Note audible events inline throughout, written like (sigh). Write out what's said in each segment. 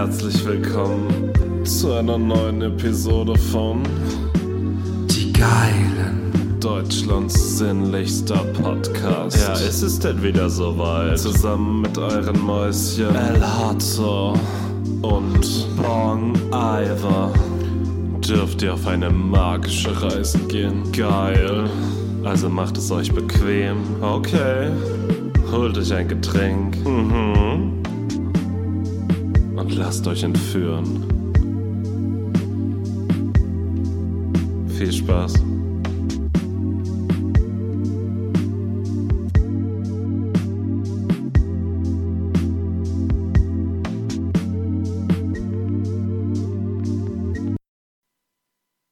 Herzlich willkommen zu einer neuen Episode von Die Geilen. Deutschlands sinnlichster Podcast. Ja, es ist denn wieder soweit. Zusammen mit euren Mäuschen El Hotzo und Bong Iver dürft ihr auf eine magische Reise gehen. Geil. Also macht es euch bequem. Okay. Holt euch ein Getränk. Mhm. Und lasst euch entführen. Viel Spaß.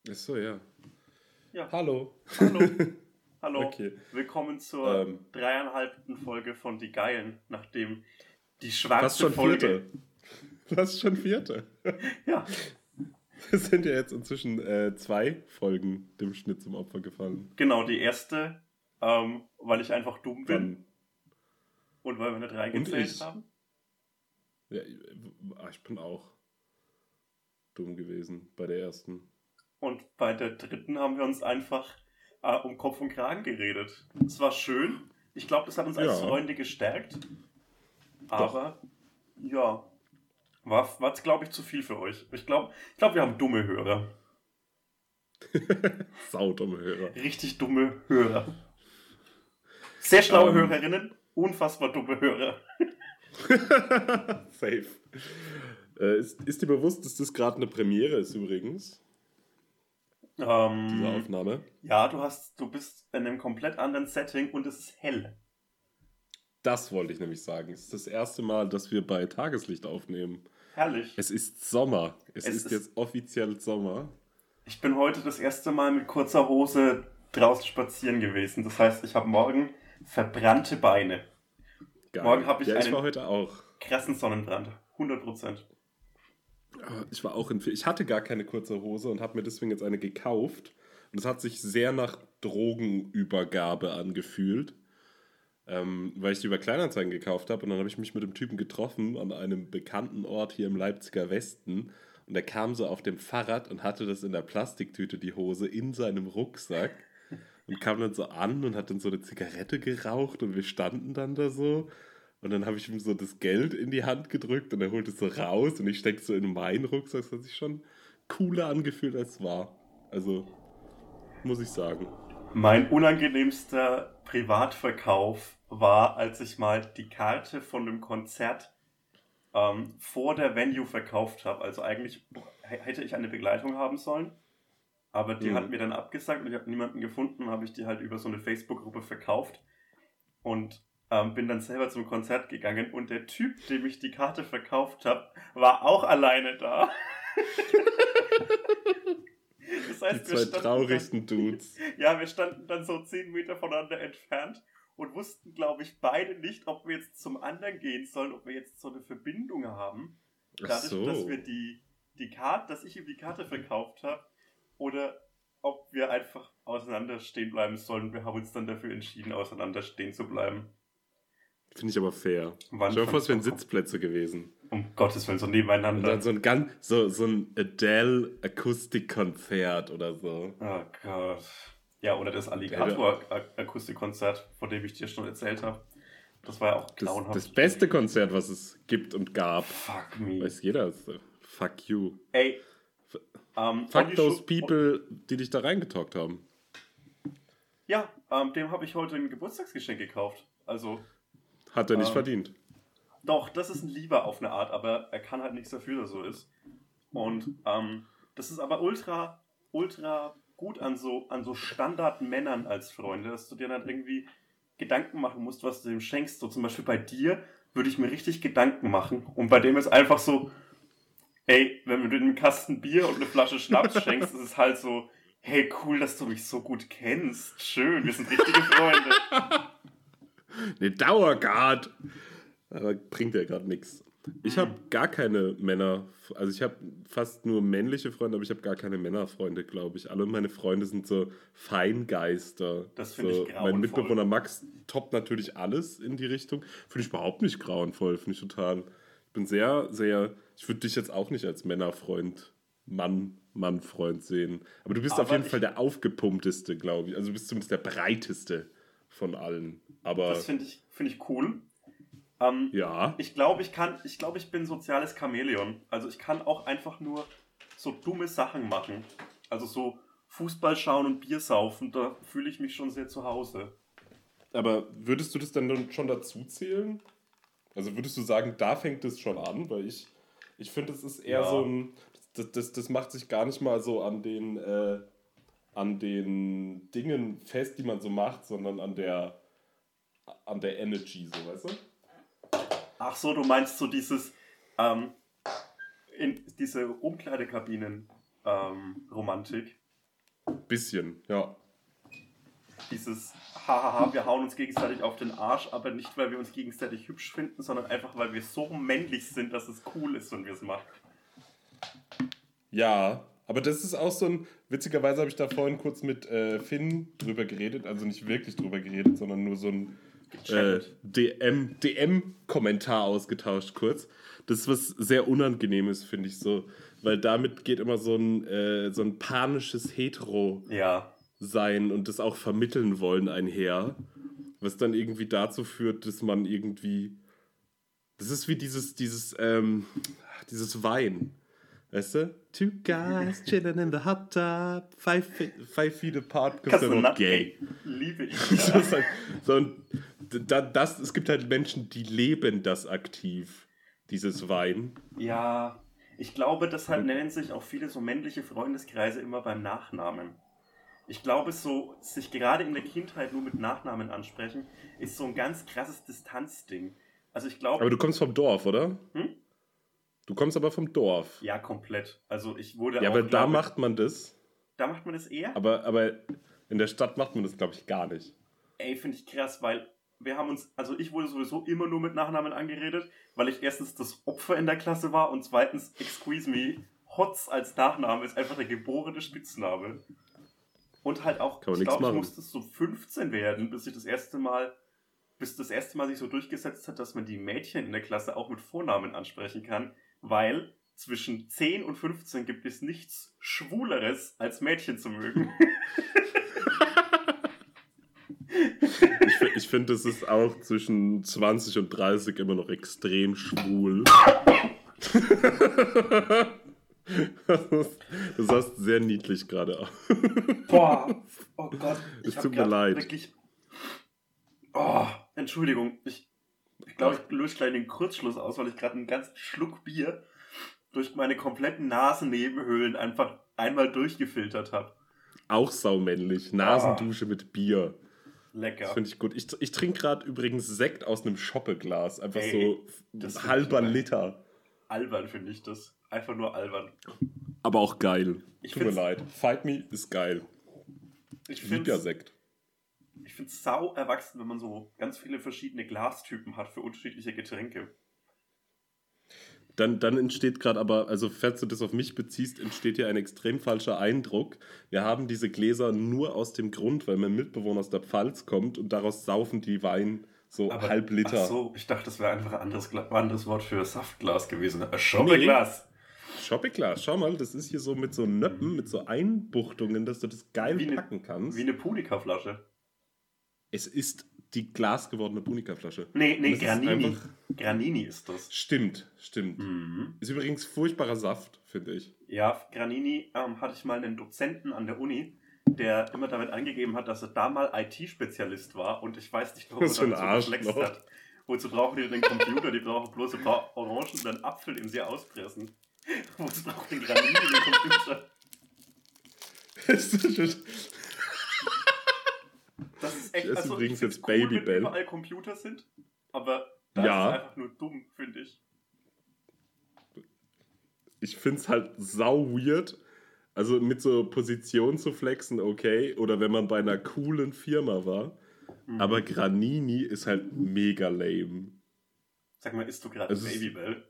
Achso, ja. Ja. Hallo. Hallo. (laughs) Hallo. Okay. Willkommen zur Ähm. dreieinhalbten Folge von Die Geilen, nachdem die schwarze schon Folge. vierte. (laughs) Fast schon vierte. Ja, (laughs) Es sind ja jetzt inzwischen äh, zwei Folgen dem Schnitt zum Opfer gefallen. genau, die erste, ähm, weil ich einfach dumm bin Dann, und weil wir nicht reingezählt haben. ja, ah, ich bin auch dumm gewesen bei der ersten. Und bei der dritten haben wir uns einfach äh, um Kopf und Kragen geredet. Es war schön. Ich glaube, das hat uns als Ja. Freunde gestärkt. Aber ja, war, war glaube ich, zu viel für euch. Ich glaube, ich glaub, wir haben dumme Hörer. (laughs) Saudumme Hörer. Richtig dumme Hörer. Sehr schlaue Ähm. Hörerinnen, unfassbar dumme Hörer. (laughs) Safe. Äh, ist, ist dir bewusst, dass das gerade eine Premiere ist übrigens, diese Ähm, Aufnahme? ja, du hast, du bist in einem komplett anderen Setting und es ist hell. Das wollte ich nämlich sagen. Es ist das erste Mal, dass wir bei Tageslicht aufnehmen. Herrlich. Es ist Sommer. Es, Es ist, ist- jetzt offiziell Sommer. Ich bin heute das erste Mal mit kurzer Hose draußen spazieren gewesen. Das heißt, ich habe morgen verbrannte Beine. Geil. Morgen hab ich ja, ich einen- war heute auch. Krassen Sonnenbrand. 100 Prozent. Aber Ich war auch in. Ich hatte gar keine kurze Hose und habe mir deswegen jetzt eine gekauft. Und es hat sich sehr nach Drogenübergabe angefühlt. Ähm, weil ich die über Kleinanzeigen gekauft habe. Und dann habe ich mich mit dem Typen getroffen an einem bekannten Ort hier im Leipziger Westen. Und er kam so auf dem Fahrrad und hatte das in der Plastiktüte, die Hose, in seinem Rucksack. Und kam dann so an und hat dann so eine Zigarette geraucht. Und wir standen dann da so. Und dann habe ich ihm so das Geld in die Hand gedrückt und er holt es so raus und ich stecke so in meinen Rucksack. Das hat sich schon cooler angefühlt, als es war. Also, muss ich sagen. Mein unangenehmster Privatverkauf war, als ich mal die Karte von einem Konzert ähm, vor der Venue verkauft habe. Also eigentlich hätte ich eine Begleitung haben sollen, aber die Mhm. hat mir dann abgesagt und ich habe niemanden gefunden, habe ich die halt über so eine Facebook-Gruppe verkauft und ähm, bin dann selber zum Konzert gegangen und der Typ, dem ich die Karte verkauft habe, war auch alleine da. (laughs) das Die heißt, wir zwei standen dann- traurigsten Dudes. (laughs) ja, wir standen dann so zehn Meter voneinander entfernt und wussten, glaube ich, beide nicht, ob wir jetzt zum anderen gehen sollen, ob wir jetzt so eine Verbindung haben. Dadurch, so. dass wir die, die Karte, dass ich ihm die Karte verkauft habe, oder ob wir einfach auseinander stehen bleiben sollen. Wir haben uns dann dafür entschieden, auseinander stehen zu bleiben. Finde ich aber fair. Wann Stell dir vor, es wären Sitzplätze gewesen. Um Gottes Willen, so Und nebeneinander. dann so ein ganz, so, so ein Adele-Akustikkonzert oder so. Oh Gott. Ja, oder das Alligator-Akustikkonzert, von dem ich dir schon erzählt habe. Das war ja auch Das, grauenhaft. das beste Konzert, was es gibt und gab. Fuck me. Weiß jeder. Fuck you. Ey. Ähm, Fuck those people, die dich da reingetalkt haben. Ja, ähm, dem habe ich heute ein Geburtstagsgeschenk gekauft. Also, Hat er nicht Ähm, verdient. doch, das ist ein Lieber auf eine Art, aber er kann halt nichts dafür, dass so ist. Und ähm, das ist aber ultra, ultra gut an so, an so Standardmännern als Freunde, dass du dir dann irgendwie Gedanken machen musst, was du dem schenkst. So zum Beispiel bei dir würde ich mir richtig Gedanken machen. Und bei dem ist einfach so, ey, wenn du dir einen Kasten Bier und eine Flasche Schnaps (laughs) schenkst, ist es halt so, hey, cool, dass du mich so gut kennst. Schön, wir sind richtige Freunde. (laughs) (laughs) Eine Dauercard. Aber bringt ja gerade nichts. Ich habe gar keine Männer, also ich habe fast nur männliche Freunde, aber ich habe gar keine Männerfreunde, glaube ich. Alle meine Freunde sind so Feingeister. Das finde so, ich grauenvoll. Mein Mitbewohner Max toppt natürlich alles in die Richtung. Finde ich überhaupt nicht grauenvoll, finde ich total Ich bin sehr, sehr. Ich würde dich jetzt auch nicht als Männerfreund, Mann, Mannfreund sehen. Aber du bist Aber auf jeden Fall der aufgepumpteste, glaube ich. Also du bist zumindest der breiteste von allen. Aber Das finde ich, find ich cool. Ähm, ja. Ich glaube, ich kann, ich glaube, ich bin soziales Chamäleon. Also ich kann auch einfach nur so dumme Sachen machen. Also so Fußball schauen und Bier saufen, da fühle ich mich schon sehr zu Hause. Aber würdest du das dann schon dazu zählen? Also würdest du sagen, da fängt es schon an? Weil ich, ich finde, es ist eher Ja. so ein. Das, das, das macht sich gar nicht mal so an den, äh, an den Dingen fest, die man so macht, sondern an der, an der Energy, so weißt du? Ach so, du meinst so dieses, ähm, in diese Umkleidekabinen-Romantik. Bisschen, ja. dieses Hahaha, wir hauen uns gegenseitig auf den Arsch, aber nicht, weil wir uns gegenseitig hübsch finden, sondern einfach, weil wir so männlich sind, dass es cool ist, wenn wir es machen. Ja, aber das ist auch so ein. Witzigerweise habe ich da vorhin kurz mit äh, Finn drüber geredet, also nicht wirklich drüber geredet, sondern nur so ein äh. DM, DM-Kommentar ausgetauscht kurz. Das ist was sehr Unangenehmes, finde ich so. Weil damit geht immer so ein, äh, so ein panisches Hetero-Sein Ja, und das auch vermitteln wollen einher. Was dann irgendwie dazu führt, dass man irgendwie. Das ist wie dieses, dieses, ähm, dieses Wein. Weißt du? Two guys chilling in the hot tub, five, feet, five feet apart, because they're not gay. Liebe ich. (laughs) Ja. halt so ein, da, das, es gibt halt Menschen, die leben das aktiv, dieses Wein. ja, ich glaube, deshalb nennen sich auch viele so männliche Freundeskreise immer beim Nachnamen. Ich glaube, so sich gerade in der Kindheit nur mit Nachnamen ansprechen, ist so ein ganz krasses Distanzding. Also ich glaube, Aber du kommst vom Dorf, oder? Hm? Du kommst aber vom Dorf. ja, komplett. Also ich wurde Ja, auch, aber da ich- macht man das. da macht man das eher. Aber, aber in der Stadt macht man das, glaube ich, gar nicht. Ey, finde ich krass, weil wir haben uns, also ich wurde sowieso immer nur mit Nachnamen angeredet, weil ich erstens das Opfer in der Klasse war und zweitens, excuse me, Hotz als Nachname ist einfach der geborene Spitzname. Und halt auch, ich glaube, ich musste so 15 werden, bis ich das erste Mal, bis das erste Mal sich so durchgesetzt hat, dass man die Mädchen in der Klasse auch mit Vornamen ansprechen kann, weil zwischen 10 und 15 gibt es nichts Schwuleres, als Mädchen zu mögen. (laughs) (laughs) Ich, fi- ich finde, es ist auch zwischen 20 und 30 immer noch extrem schwul. Das hast sehr niedlich gerade. aus. Boah, oh Gott. Es tut mir leid. Wirklich... Oh, Entschuldigung. Ich, ich glaube, ich löse gleich den Kurzschluss aus, weil ich gerade einen ganzen Schluck Bier durch meine kompletten Nasennebenhöhlen einfach einmal durchgefiltert habe. Auch saumännlich. Nasendusche mit Bier. Das Lecker. finde ich gut. Ich, ich trinke gerade übrigens Sekt aus einem Schoppeglas. Einfach Ey, so das halber. Liter. Albern finde ich das. Einfach nur albern. Aber auch geil. Ich Tut mir leid. Fight Me ist geil. Ich Ich liebe ja finde Sekt. ich find's sau erwachsen, wenn man so ganz viele verschiedene Glastypen hat für unterschiedliche Getränke. Dann, dann entsteht gerade aber, also falls du das auf mich beziehst, entsteht hier ein extrem falscher Eindruck. Wir haben diese Gläser nur aus dem Grund, weil mein Mitbewohner aus der Pfalz kommt und daraus saufen die Wein so halb Liter. Ach so, ich dachte, das wäre einfach ein anderes, anderes Wort für Saftglas gewesen. Ein Schoppeglas. Shoppingglas, schau mal, das ist hier so mit so Nöppen, mit so Einbuchtungen, dass du das geil Wie ne- packen kannst. Wie eine Punika-Flasche. es ist die glasgewordene Punika-Flasche. Nee, nee, Das ist Granini. einfach- Granini ist das. Stimmt, stimmt. Mhm. Ist übrigens furchtbarer Saft, finde ich. Ja, Granini ähm, hatte ich mal einen Dozenten an der Uni, der immer damit angegeben hat, dass er da mal IT-Spezialist war und ich weiß nicht, warum so Arschloch. geflext hat. Wozu brauchen die denn den Computer? Die brauchen bloß ein paar Orangen und einen Apfel, den sie auspressen. (laughs) Wozu braucht den Granini den Computer? (laughs) Ist echt, Ich esse also übrigens jetzt cool, Babybel. wenn überall Computer sind, aber das Ja. ist einfach nur dumm, finde ich. ich finde es halt sau weird. Also mit so Position zu flexen, okay. Oder wenn man bei einer coolen Firma war. Mhm. Aber Granini ist halt mega lame. Sag mal, isst du gerade Es ist- Babybel?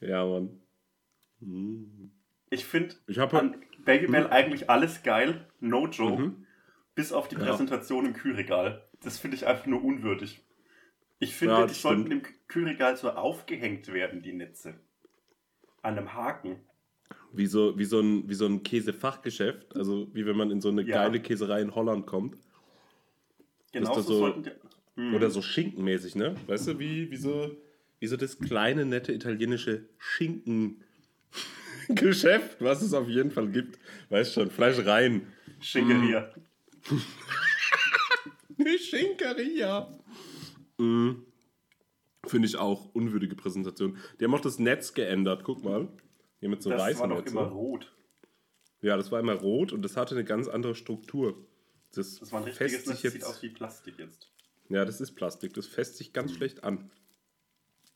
Ja, Mann. Hm. Ich finde Ich habe an Babybel eigentlich alles geil, no joke, Mhm. Bis auf die Ja. Präsentation im Kühlregal. Das finde ich einfach nur unwürdig. Ich finde, Ja, die das sollten stimmt. im Kühlregal so aufgehängt werden, die Netze. An einem Haken. Wie so, wie so ein, wie so ein Käsefachgeschäft, also wie wenn man in so eine Ja. geile Käserei in Holland kommt. Genauso das so- sollten die. Hm. Oder so schinkenmäßig, ne? Weißt du, wie, wie, so, wie so das kleine, nette italienische Schinkengeschäft, was es auf jeden Fall gibt. Weißt schon, Fleischereien. Schinkeria. (laughs) Eine Schinkeria. Mhm. Finde ich auch unwürdige Präsentation. Die haben auch das Netz geändert, guck mal. Hier mit so Das weißen war doch Netze. immer rot. Ja, das war immer rot und das hatte eine ganz andere Struktur. Das, Das war ein richtiges Netz, sich sieht jetzt. aus wie Plastik jetzt. Ja, das ist Plastik. Das fässt sich ganz schlecht an.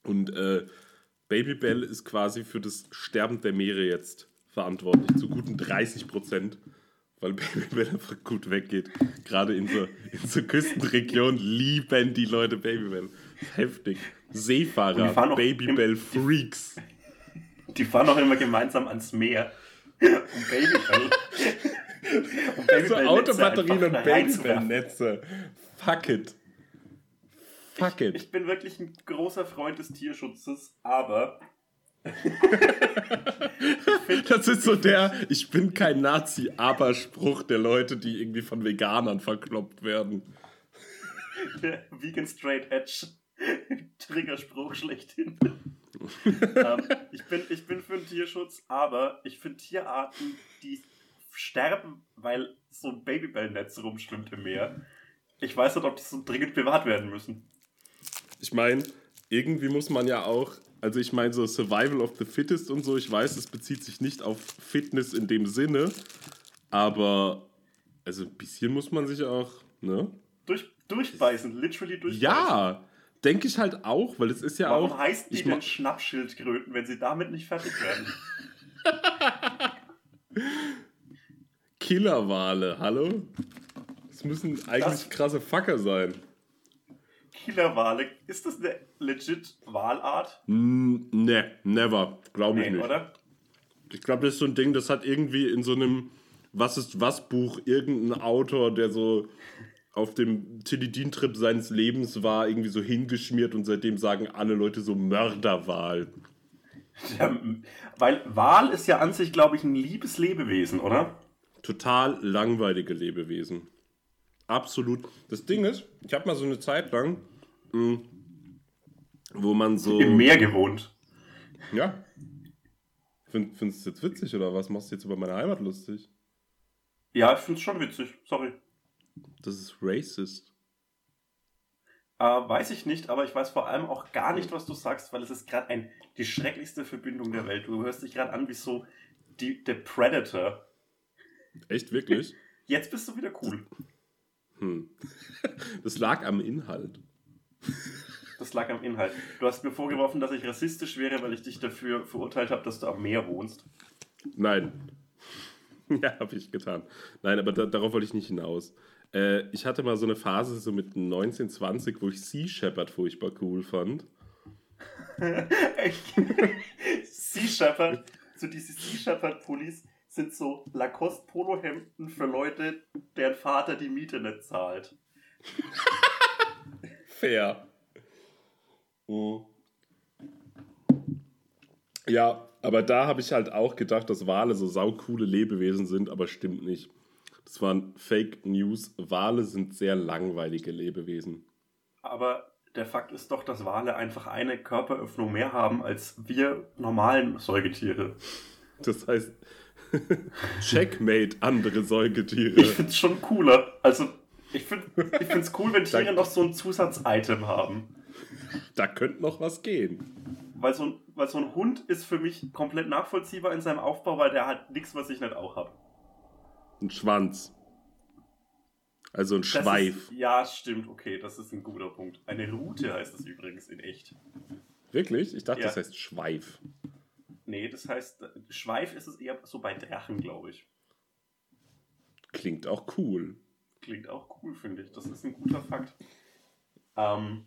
Und äh, Babybel ist quasi für das Sterben der Meere jetzt verantwortlich. Zu guten 30 Prozent. Weil (laughs) Babybel einfach gut weggeht. Gerade in so, in so Küstenregionen lieben die Leute Babybel. Heftig. Und die Seefahrer, Babybel-Freaks. (laughs) Die fahren auch immer gemeinsam ans Meer. (laughs) Um Babybell. um Babybell So Autobatterien und. Babybel-Netze. Fuck it. Fuck it. Ich bin wirklich ein großer Freund des Tierschutzes, aber (laughs) Das ist so der Ich bin kein Nazi, aber Spruch der Leute, die irgendwie von Veganern verkloppt werden. der Vegan Straight Edge (laughs) Triggerspruch schlechthin. (laughs) ähm, ich, bin, ich bin für den Tierschutz, aber ich finde Tierarten, die sterben, weil so ein Babybellnetz rumschwimmt im Meer. Ich weiß nicht, ob die so dringend bewahrt werden müssen. Ich meine, irgendwie muss man ja auch, also ich meine, so Survival of the Fittest und so, ich weiß, es bezieht sich nicht auf Fitness in dem Sinne, aber also ein bisschen muss man sich auch, ne? Durch, durchbeißen, literally durchbeißen. Ja, denke ich halt auch, weil es ist ja Warum auch. heißt die denn Schnappschildkröten, wenn sie damit nicht fertig werden? (laughs) Killerwale, hallo? Das müssen eigentlich Das- krasse Fucker sein. Killerwale, ist das eine legit Walart? Mm, ne, never. Glaube ich Nee, nicht. oder? Ich glaube, das ist so ein Ding, das hat irgendwie in so einem Was ist was Buch irgendein Autor, der so auf dem Tilidin-Trip seines Lebens war, irgendwie so hingeschmiert und seitdem sagen alle Leute so Mörderwahl. Ja, weil Wal ist ja an sich, glaube ich, ein liebes Lebewesen, oder? Total langweilige Lebewesen. Absolut. Das Ding ist, ich habe mal so eine Zeit lang, mh, wo man so. Im Meer gewohnt. Ja. Find, findest du jetzt witzig oder was? Machst du jetzt über meine Heimat lustig? Ja, ich finde es schon witzig, sorry. Das ist racist. Äh, weiß ich nicht, aber ich weiß vor allem auch gar nicht, was du sagst, weil es ist gerade ein die schrecklichste Verbindung der Welt. Du hörst dich gerade an wie so die, der Predator. Echt, wirklich? Jetzt bist du wieder cool. Hm. (laughs) Das lag am Inhalt. Das lag am Inhalt. Du hast mir vorgeworfen, dass ich rassistisch wäre, weil ich dich dafür verurteilt habe, dass du am Meer wohnst. Nein. (laughs) Ja, habe ich getan. Nein, aber da, darauf wollte ich nicht hinaus. Äh, ich hatte mal so eine Phase so mit 19, 20, wo ich Sea Shepherd furchtbar cool fand. (laughs) sea Shepherd, so diese Sea Shepherd Pullis sind so Lacoste Polohemden für Leute, deren Vater die Miete nicht zahlt. (laughs) Fair. Mhm. Ja, aber da habe ich halt auch gedacht, dass Wale so saukoole Lebewesen sind, aber stimmt nicht. Das waren Fake News. Wale sind sehr langweilige Lebewesen. Aber der Fakt ist doch, dass Wale einfach eine Körperöffnung mehr haben als wir normalen Säugetiere. Das heißt, (laughs) Checkmate andere Säugetiere. Ich find's schon cooler. Also, ich finde ich find's cool, wenn Tiere noch so ein Zusatzitem haben. Da könnte noch was gehen. Weil so, ein, weil so ein Hund ist für mich komplett nachvollziehbar in seinem Aufbau, weil der hat nichts, was ich nicht auch habe. Ein Schwanz. Also ein Schweif. Ist, ja, stimmt, okay, das ist ein guter Punkt. Eine Rute heißt das übrigens in echt. Wirklich? Ich dachte, Ja. das heißt Schweif. Nee, das heißt, Schweif ist es eher so bei Drachen, glaube ich. Klingt auch cool. Klingt auch cool, finde ich. Das ist ein guter Fakt. Ähm,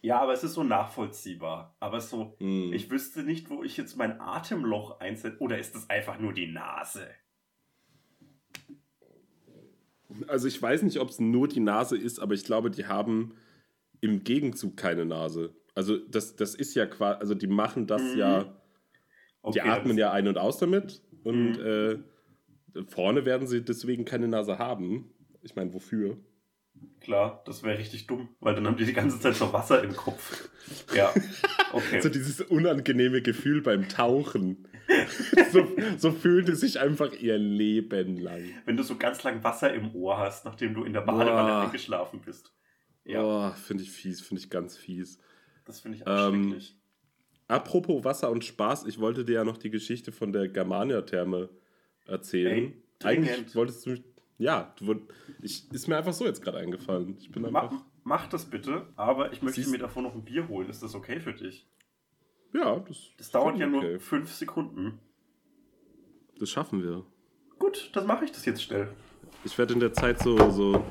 ja, aber es ist so nachvollziehbar. Aber so, Hm. ich wüsste nicht, wo ich jetzt mein Atemloch einsetze. Oder ist das einfach nur die Nase? Also ich weiß nicht, ob es nur die Nase ist, aber ich glaube, die haben im Gegenzug keine Nase. Also das, das ist ja quasi, also die machen das mhm. ja, okay, die atmen ja ein und aus damit und mhm. äh, vorne werden sie deswegen keine Nase haben. Ich meine, wofür? Klar, das wäre richtig dumm, weil dann haben die die ganze Zeit so Wasser im Kopf. Ja, okay. (laughs) so dieses unangenehme Gefühl beim Tauchen. (laughs) so, so fühlt es sich einfach ihr Leben lang. Wenn du so ganz lang Wasser im Ohr hast, nachdem du in der Badewanne eingeschlafen bist. Ja. Oh, finde ich fies, finde ich ganz fies. Das finde ich erschrecklich. Ähm, apropos Wasser und Spaß, ich wollte dir ja noch die Geschichte von der Germania-Therme erzählen. Ey, Eigentlich wolltest du ja, ich, ist mir einfach so jetzt gerade eingefallen. Ich bin einfach. Mach, mach das bitte, aber ich möchte mir davor noch ein Bier holen. Ist das okay für dich? Ja, das. Das dauert ja okay. nur fünf Sekunden. Das schaffen wir. Gut, das mache ich das jetzt schnell. Ich werde in der Zeit so. so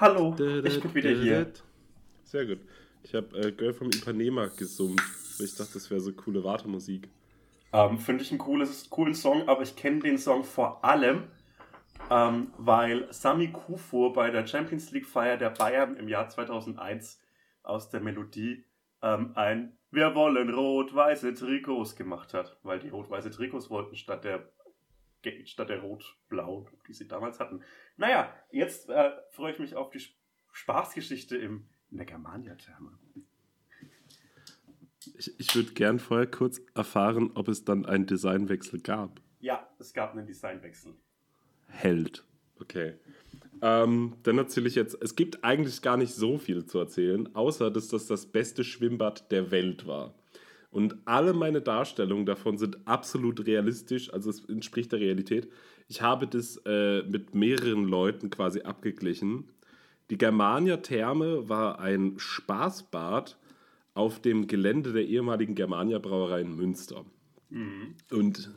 Hallo, ich bin wieder hier. Sehr gut. Ich habe äh, Girl from Ipanema gesummt, weil ich dachte, das wäre so coole Wartemusik. Ähm, Finde ich einen cooles, coolen Song, aber ich kenne den Song vor allem, ähm, weil Sami Kufur bei der Champions League Feier der Bayern im Jahr 2001 aus der Melodie ähm, ein Wir wollen rot-weiße Trikots gemacht hat, weil die rot-weiße Trikots wollten statt der statt der rot-blau, die sie damals hatten. Naja, jetzt äh, freue ich mich auf die Spaßgeschichte im, in der Germania-Therme. Ich, ich würde gern vorher kurz erfahren, ob es dann einen Designwechsel gab. Ja, es gab einen Designwechsel. Held. Okay. Ähm, dann erzähle ich jetzt, es gibt eigentlich gar nicht so viel zu erzählen, außer dass das das beste Schwimmbad der Welt war. Und alle meine Darstellungen davon sind absolut realistisch, also es entspricht der Realität. Ich habe das äh, mit mehreren Leuten quasi abgeglichen. Die Germania Therme war ein Spaßbad auf dem Gelände der ehemaligen Germania Brauerei in Münster. Mhm. Und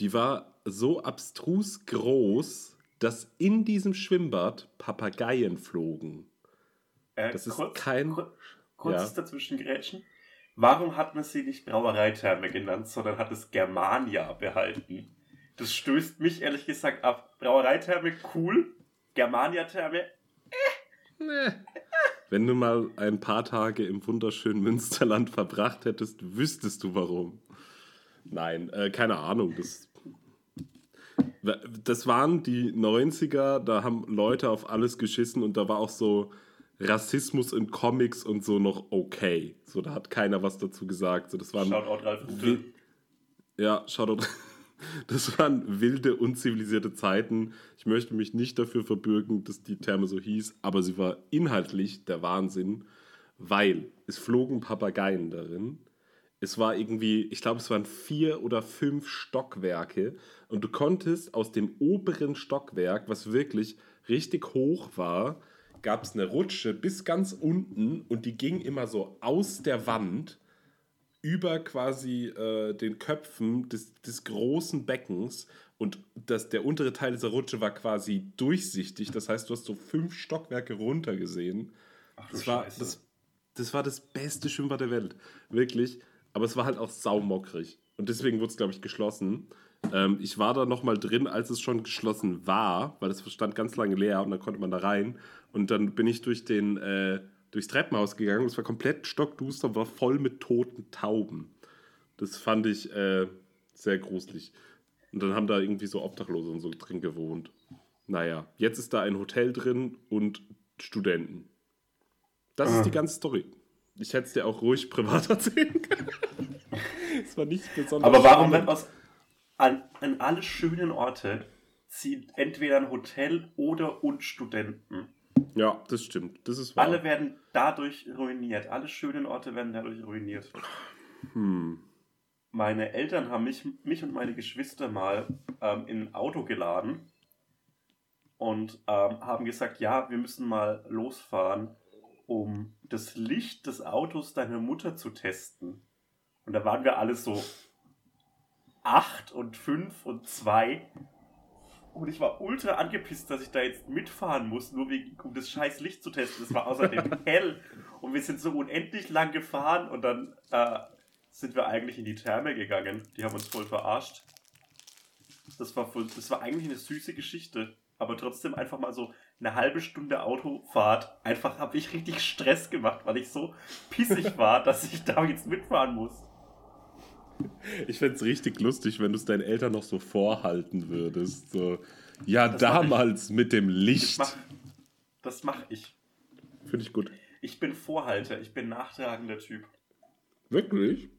die war so abstrus groß, dass in diesem Schwimmbad Papageien flogen. Äh, das ist kurz, kein. Kur kurzes ja. dazwischen Grätschen. Warum hat man sie nicht Brauereitherme genannt, sondern hat es Germania behalten? Das stößt mich ehrlich gesagt ab. Brauereitherme cool, Germania-Therme äh. Nee. Wenn du mal ein paar Tage im wunderschönen Münsterland verbracht hättest, wüsstest du warum. Nein, äh, keine Ahnung. Das, das waren die 90er, da haben Leute auf alles geschissen und da war auch so Rassismus in Comics und so noch okay. So, da hat keiner was dazu gesagt. So, das waren Shoutout Ralf Rute. Ja, Shoutout. (laughs) Das waren wilde, unzivilisierte Zeiten. Ich möchte mich nicht dafür verbürgen, dass die Therme so hieß, aber sie war inhaltlich der Wahnsinn, weil es flogen Papageien darin. Es war irgendwie, ich glaube, es waren vier oder fünf Stockwerke und du konntest aus dem oberen Stockwerk, was wirklich richtig hoch war, gab es eine Rutsche bis ganz unten und die ging immer so aus der Wand über quasi äh, den Köpfen des, des großen Beckens und das, der untere Teil dieser Rutsche war quasi durchsichtig. Das heißt, du hast so fünf Stockwerke runter gesehen. Ach, das, war, das, das war das beste Schwimmbad der Welt. Wirklich. Aber es war halt auch saumockrig. Und deswegen wurde es, glaube ich, geschlossen. Ähm, ich war da nochmal drin, als es schon geschlossen war, weil es stand ganz lange leer und dann konnte man da rein. Und dann bin ich durch den, äh, durchs Treppenhaus gegangen. Es war komplett stockduster, war voll mit toten Tauben. Das fand ich äh, sehr gruselig. Und dann haben da irgendwie so Obdachlose und so drin gewohnt. Naja, jetzt ist da ein Hotel drin und Studenten. Das ah. ist die ganze Story. Ich hätte es dir auch ruhig privat (laughs) erzählen können. Es war nicht besonders. Aber warum wird aus an, an alle schönen Orte zieht entweder ein Hotel oder und Studenten? Ja, das stimmt. Das ist wahr. Alle werden dadurch ruiniert. Alle schönen Orte werden dadurch ruiniert. Hm. Meine Eltern haben mich, mich und meine Geschwister mal ähm, in ein Auto geladen und ähm, haben gesagt, ja, wir müssen mal losfahren, um das Licht des Autos deiner Mutter zu testen. Und da waren wir alle so acht und fünf und zwei Und ich war ultra angepisst, dass ich da jetzt mitfahren muss, nur wegen, um das scheiß Licht zu testen. Es war außerdem (laughs) hell. Und wir sind so unendlich lang gefahren und dann äh, sind wir eigentlich in die Therme gegangen. Die haben uns voll verarscht. Das war, voll, das war eigentlich eine süße Geschichte. Aber trotzdem einfach mal so eine halbe Stunde Autofahrt. Einfach habe ich richtig Stress gemacht, weil ich so pissig war, (laughs) dass ich da jetzt mitfahren muss. Ich fände es richtig lustig, wenn du es deinen Eltern noch so vorhalten würdest. So, ja, das damals mit dem Licht. Das mache ich. Finde ich gut. Ich bin Vorhalter, ich bin nachtragender Typ. Wirklich?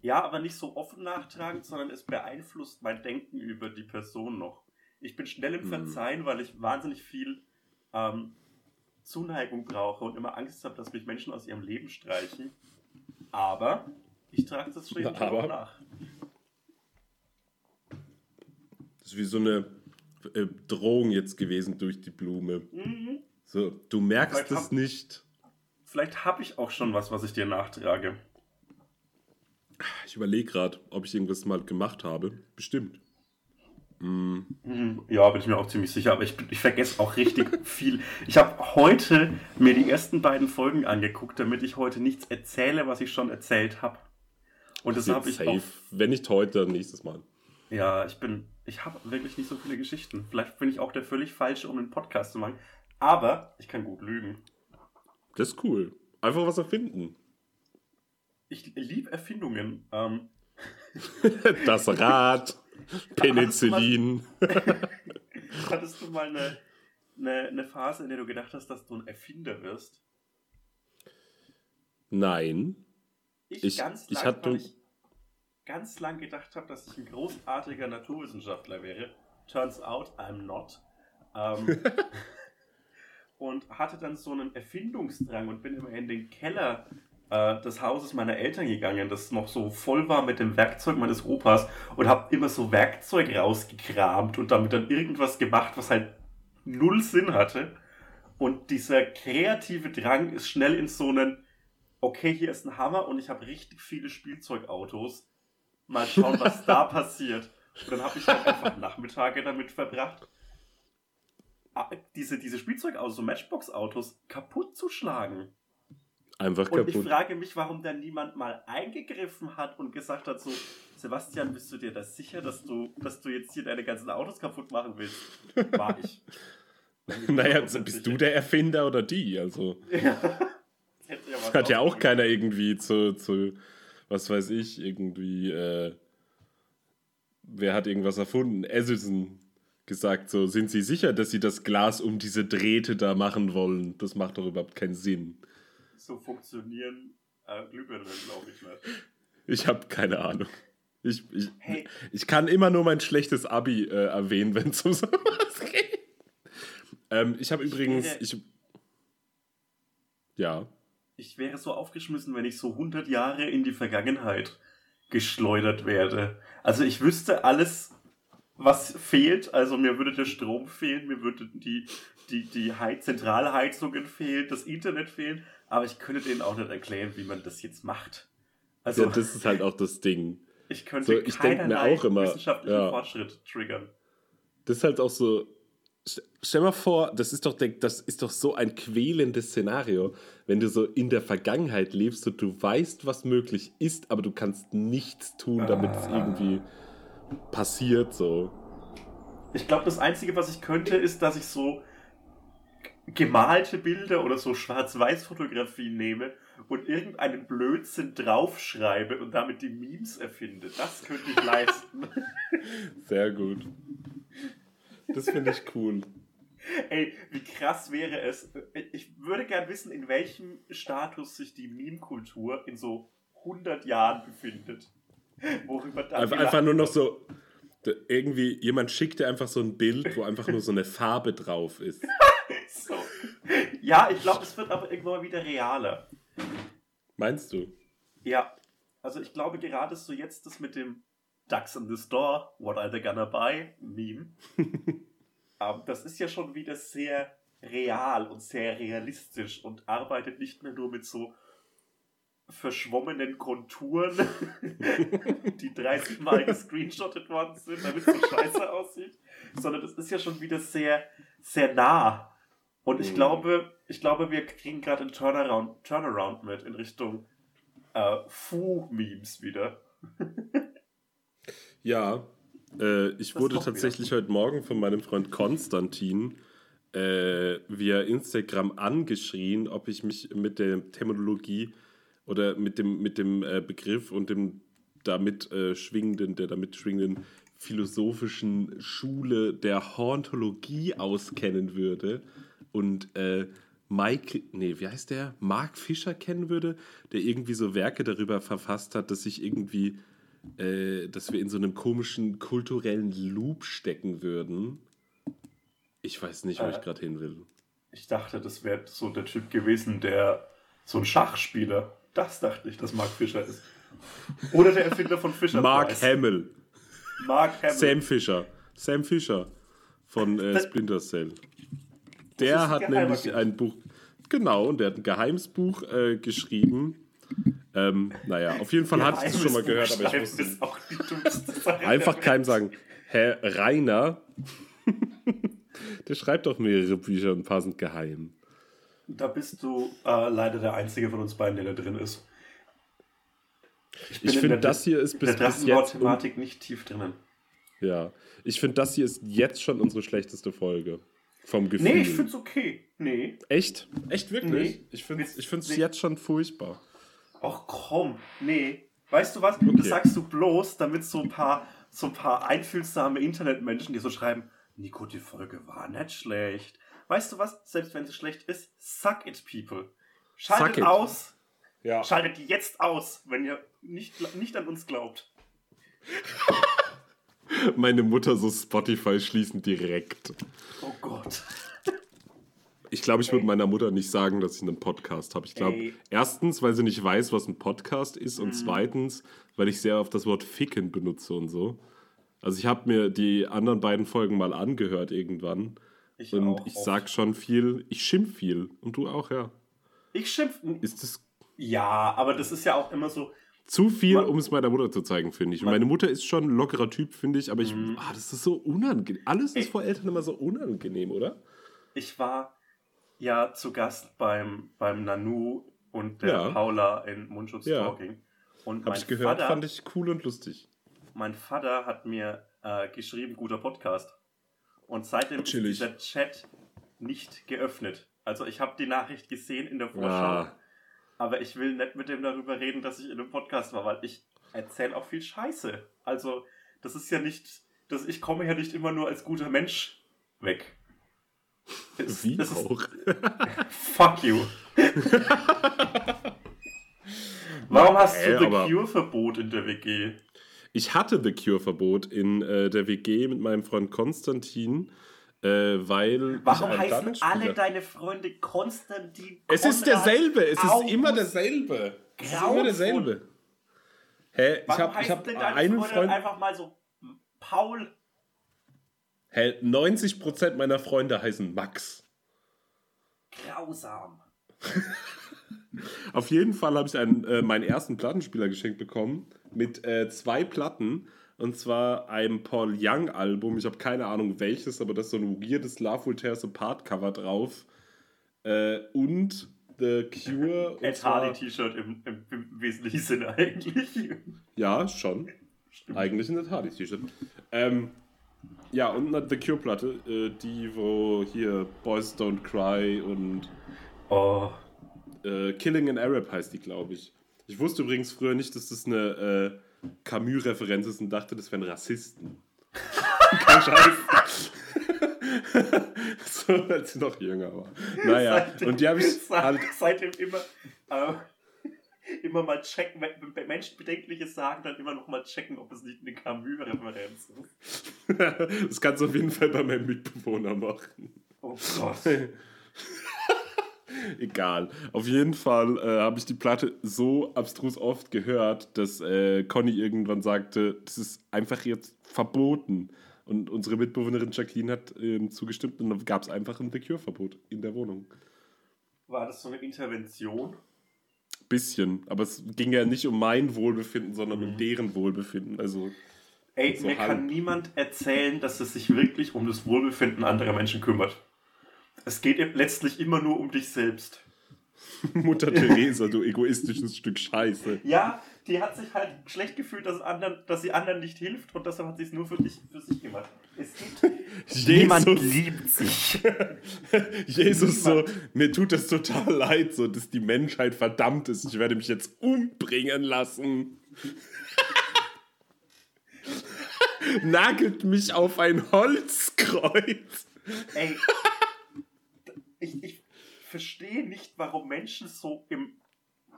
Ja, aber nicht so offen nachtragend, sondern es beeinflusst mein Denken über die Person noch. Ich bin schnell im hm. Verzeihen, weil ich wahnsinnig viel ähm, Zuneigung brauche und immer Angst habe, dass mich Menschen aus ihrem Leben streichen. Aber ich trage das schon (laughs) auch nach. Das ist wie so eine äh, Drohung jetzt gewesen durch die Blume. Mhm. So, du merkst es nicht. Vielleicht habe ich auch schon was, was ich dir nachtrage. Ich überlege gerade, ob ich irgendwas mal gemacht habe. Bestimmt. Mm. Ja, bin ich mir auch ziemlich sicher, aber ich, ich vergesse auch richtig (laughs) viel. Ich habe heute mir die ersten beiden Folgen angeguckt, damit ich heute nichts erzähle, was ich schon erzählt habe. Und das habe ich auch. Wenn nicht heute, dann nächstes Mal. Ja, ich bin. Ich habe wirklich nicht so viele Geschichten. Vielleicht bin ich auch der völlig falsche, um einen Podcast zu machen. Aber ich kann gut lügen. Das ist cool. Einfach was erfinden. Ich liebe Erfindungen. Ähm. (laughs) das Rad. (laughs) Penicillin. (laughs) Hattest du mal eine, eine, eine Phase, in der du gedacht hast, dass du ein Erfinder wirst? Nein. Ich, ich ganz lang, ich hatte... ich ganz lang gedacht habe, dass ich ein großartiger Naturwissenschaftler wäre. Turns out, I'm not. Ähm, (laughs) und hatte dann so einen Erfindungsdrang und bin immer in den Keller äh, des Hauses meiner Eltern gegangen, das noch so voll war mit dem Werkzeug meines Opas und habe immer so Werkzeug rausgekramt und damit dann irgendwas gemacht, was halt null Sinn hatte. Und dieser kreative Drang ist schnell in so einen, okay, hier ist ein Hammer und ich habe richtig viele Spielzeugautos. Mal schauen, was da (laughs) passiert. Und dann habe ich halt einfach Nachmittage damit verbracht, diese, diese Spielzeugautos, so Matchbox-Autos, kaputt zu schlagen. Einfach kaputt. Und ich frage mich, warum da niemand mal eingegriffen hat und gesagt hat so, Sebastian, bist du dir das sicher, dass du, dass du jetzt hier deine ganzen Autos kaputt machen willst? War ich. (laughs) naja, bist sicher. du der Erfinder oder die? Also. (laughs) Ja. Ja hat ja auch keiner irgendwie zu, zu, was weiß ich, irgendwie, äh, wer hat irgendwas erfunden? Edison gesagt, so, sind Sie sicher, dass Sie das Glas um diese Drähte da machen wollen? Das macht doch überhaupt keinen Sinn so funktionieren äh, Glühbirnen, glaube ich nicht. Ich habe keine Ahnung. Ich, ich, hey. ich kann immer nur mein schlechtes Abi äh, erwähnen, wenn es um sowas geht. Ähm, ich habe übrigens. Ich, ja. Ich wäre so aufgeschmissen, wenn ich so 100 Jahre in die Vergangenheit geschleudert werde. Also ich wüsste alles, was fehlt. Also mir würde der Strom fehlen, mir würde die, die, die Zentralheizungen fehlen, das Internet fehlen aber ich könnte denen auch nicht erklären, wie man das jetzt macht. Also, ja, das ist halt auch das Ding. Ich könnte so, ich mir auch immer, wissenschaftlichen ja. Fortschritt triggern. Das ist halt auch so. Stell mal vor, das ist doch, das ist doch so ein quälendes Szenario, wenn du so in der Vergangenheit lebst und du weißt, was möglich ist, aber du kannst nichts tun, damit es ah. irgendwie passiert so. Ich glaube, das Einzige, was ich könnte, ist, dass ich so gemalte Bilder oder so Schwarz-Weiß-Fotografien nehme und irgendeinen Blödsinn draufschreibe und damit die Memes erfinde. Das könnte ich leisten. (laughs) Sehr gut. Das finde ich cool. Ey, wie krass wäre es. Ich würde gern wissen, in welchem Status sich die Meme-Kultur in so 100 Jahren befindet. Worüber dann einfach, einfach nur noch so. Irgendwie, jemand schickt dir einfach so ein Bild, wo einfach nur so eine Farbe drauf ist. (laughs) so. Ja, ich glaube, es wird aber irgendwann wieder realer. Meinst du? Ja. Also ich glaube gerade so jetzt das mit dem Ducks in the Store, what are they gonna buy? Meme. um, (laughs) das ist ja schon wieder sehr real und sehr realistisch und arbeitet nicht mehr nur mit so verschwommenen Konturen, (laughs) die 30 Mal gescreenshottet worden sind, damit es so scheiße aussieht, sondern es ist ja schon wieder sehr, sehr nah. Und ich Mhm. glaube, ich glaube, wir kriegen gerade einen Turnaround, Turnaround mit in Richtung äh, Fu-Memes wieder. Ja, äh, ich Das wurde doch wieder. tatsächlich heute Morgen von meinem Freund Konstantin äh, via Instagram angeschrien, ob ich mich mit der Terminologie oder mit dem, mit dem äh, Begriff und dem damit äh, schwingenden, der damit schwingenden philosophischen Schule der Hauntologie auskennen würde und äh, Mike, nee, wie heißt der? Mark Fischer kennen würde, der irgendwie so Werke darüber verfasst hat, dass sich irgendwie äh, dass wir in so einem komischen kulturellen Loop stecken würden. Ich weiß nicht, wo Äh. ich gerade hin will. Ich dachte, das wäre so der Typ gewesen, der so ein Schachspieler. Das dachte ich, dass Mark Fischer ist. Oder der Erfinder von Fischer. Mark Price. Hamill. Mark Hamill. Sam Fischer. Sam Fischer von äh, Splinter Cell. Der hat nämlich ein Buch, genau, und der hat ein Geheimsbuch äh, geschrieben. Ähm, naja, auf jeden Fall hatte ich das schon mal gehört, aber ich wusste ist auch die dümmste Sache einfach keinem sagen. Herr Rainer, (laughs) der schreibt doch mehrere Bücher und ein paar sind geheim. Da bist du äh, leider der Einzige von uns beiden, der da drin ist. Ich in finde, das hier ist bis, der bis jetzt. Drachenbau-Thematik nicht tief drinnen. Ja, ich finde, das hier ist jetzt schon unsere schlechteste Folge. Vom Gefühl. Nee, ich find's okay. Nee. Echt? Echt wirklich? Nee. Ich finde es ich find's Nee. jetzt schon furchtbar. Ach komm, nee. Weißt du was? Okay. Das sagst du bloß, damit so ein paar, so ein paar einfühlsame Internetmenschen, die so schreiben, Nico, die Folge war nicht schlecht. Weißt du was? Selbst wenn sie schlecht ist, suck it, people. Schaltet it. aus. Ja. Schaltet jetzt aus, wenn ihr nicht, nicht an uns glaubt. (laughs) Meine Mutter so Spotify schließen direkt. Oh Gott. Ich glaube, ich würde meiner Mutter nicht sagen, dass ich einen Podcast habe. Ich glaube, erstens, weil sie nicht weiß, was ein Podcast ist, Mhm. und zweitens, weil ich sehr oft das Wort Ficken benutze und so. Also ich habe mir die anderen beiden Folgen mal angehört irgendwann. Ich und auch ich oft. sag schon viel, ich schimpf viel. Und du auch, ja. Ich schimpf. Ist das Ja, aber das ist ja auch immer so. zu viel, um es meiner Mutter zu zeigen, finde ich. Und meine Mutter ist schon ein lockerer Typ, finde ich, aber ich, Mhm. ah, das ist so unangenehm. Alles ist Ey. vor Eltern immer so unangenehm, oder? Ich war ja zu Gast beim, beim Nanu und der Ja. Paula in Mundschutz Ja. Talking. Und Habe mein ich gehört, Vater, fand ich cool und lustig. mein Vater hat mir äh, geschrieben, guter Podcast. Und seitdem Chillig. ist dieser Chat nicht geöffnet. Also ich habe die Nachricht gesehen in der Vorschau, Ah. aber ich will nicht mit dem darüber reden, dass ich in einem Podcast war, weil ich erzähle auch viel Scheiße. Also das ist ja nicht, das, ich komme ja nicht immer nur als guter Mensch weg. Es- Wie ist- auch. (laughs) Fuck you. Warum hast Ey, du The Cure-Verbot in der WG? Ich hatte The Cure-Verbot in äh, der WG mit meinem Freund Konstantin, äh, weil. Warum ich heißen alle deine Freunde Konstantin? Es ist Konrad, derselbe, es ist August? immer derselbe. Es ist immer derselbe. Hä, ich Warum habe ich hab einen Freunde Freund. einfach mal so Paul? Hä, 90% meiner Freunde heißen Max. Grausam. Auf jeden Fall habe ich einen, äh, meinen ersten Plattenspieler geschenkt bekommen mit äh, zwei Platten. Und zwar einem Paul Young Album. Ich habe keine Ahnung welches, aber das ist so ein weirdes Love Will Tear Apart Cover drauf. Äh, und The Cure. und Ed Hardy T-Shirt im, im, im wesentlichen Sinne eigentlich. Ja, schon. Eigentlich ein Hardy T-Shirt. Ähm, ja, und eine The Cure Platte, äh, die, wo hier Boys Don't Cry und Oh, Äh, Killing an Arab heißt die, glaube ich. Ich wusste übrigens früher nicht, dass das eine äh, Camus-Referenz ist und dachte, das wären Rassisten. (laughs) Kein Scheiß. (laughs) so, als ich noch jünger war. (laughs) Naja, seitdem- und die habe ich seit- halt. seitdem immer, äh, immer mal checken, wenn Menschen Bedenkliches sagen, dann immer noch mal checken, ob es nicht eine Camus-Referenz ist. (laughs) das kannst du auf jeden Fall bei meinem Mitbewohner machen. Oh Gott. (laughs) Egal. Auf jeden Fall äh, habe ich die Platte so abstrus oft gehört, dass äh, Conny irgendwann sagte, das ist einfach jetzt verboten. Und unsere Mitbewohnerin Jacqueline hat ähm, zugestimmt und dann gab es einfach ein The Cure-Verbot in der Wohnung. War das so eine Intervention? Bisschen. Aber es ging ja nicht um mein Wohlbefinden, sondern um deren Wohlbefinden. Also. Ey, So mir halb. kann niemand erzählen, dass es sich wirklich um das Wohlbefinden anderer Menschen kümmert. Es geht letztlich immer nur um dich selbst. (laughs) Mutter Teresa, du egoistisches Stück Scheiße. Ja, die hat sich halt schlecht gefühlt, dass, es anderen, dass sie anderen nicht hilft und deshalb hat sie es nur für, dich, für sich gemacht. Es gibt (laughs) niemand Jesus, liebt sich. (laughs) Jesus so, mir tut es total leid, so, dass die Menschheit verdammt ist. Ich werde mich jetzt umbringen lassen. (laughs) Nagelt mich auf ein Holzkreuz. Ey, ich, ich verstehe nicht, warum Menschen so im,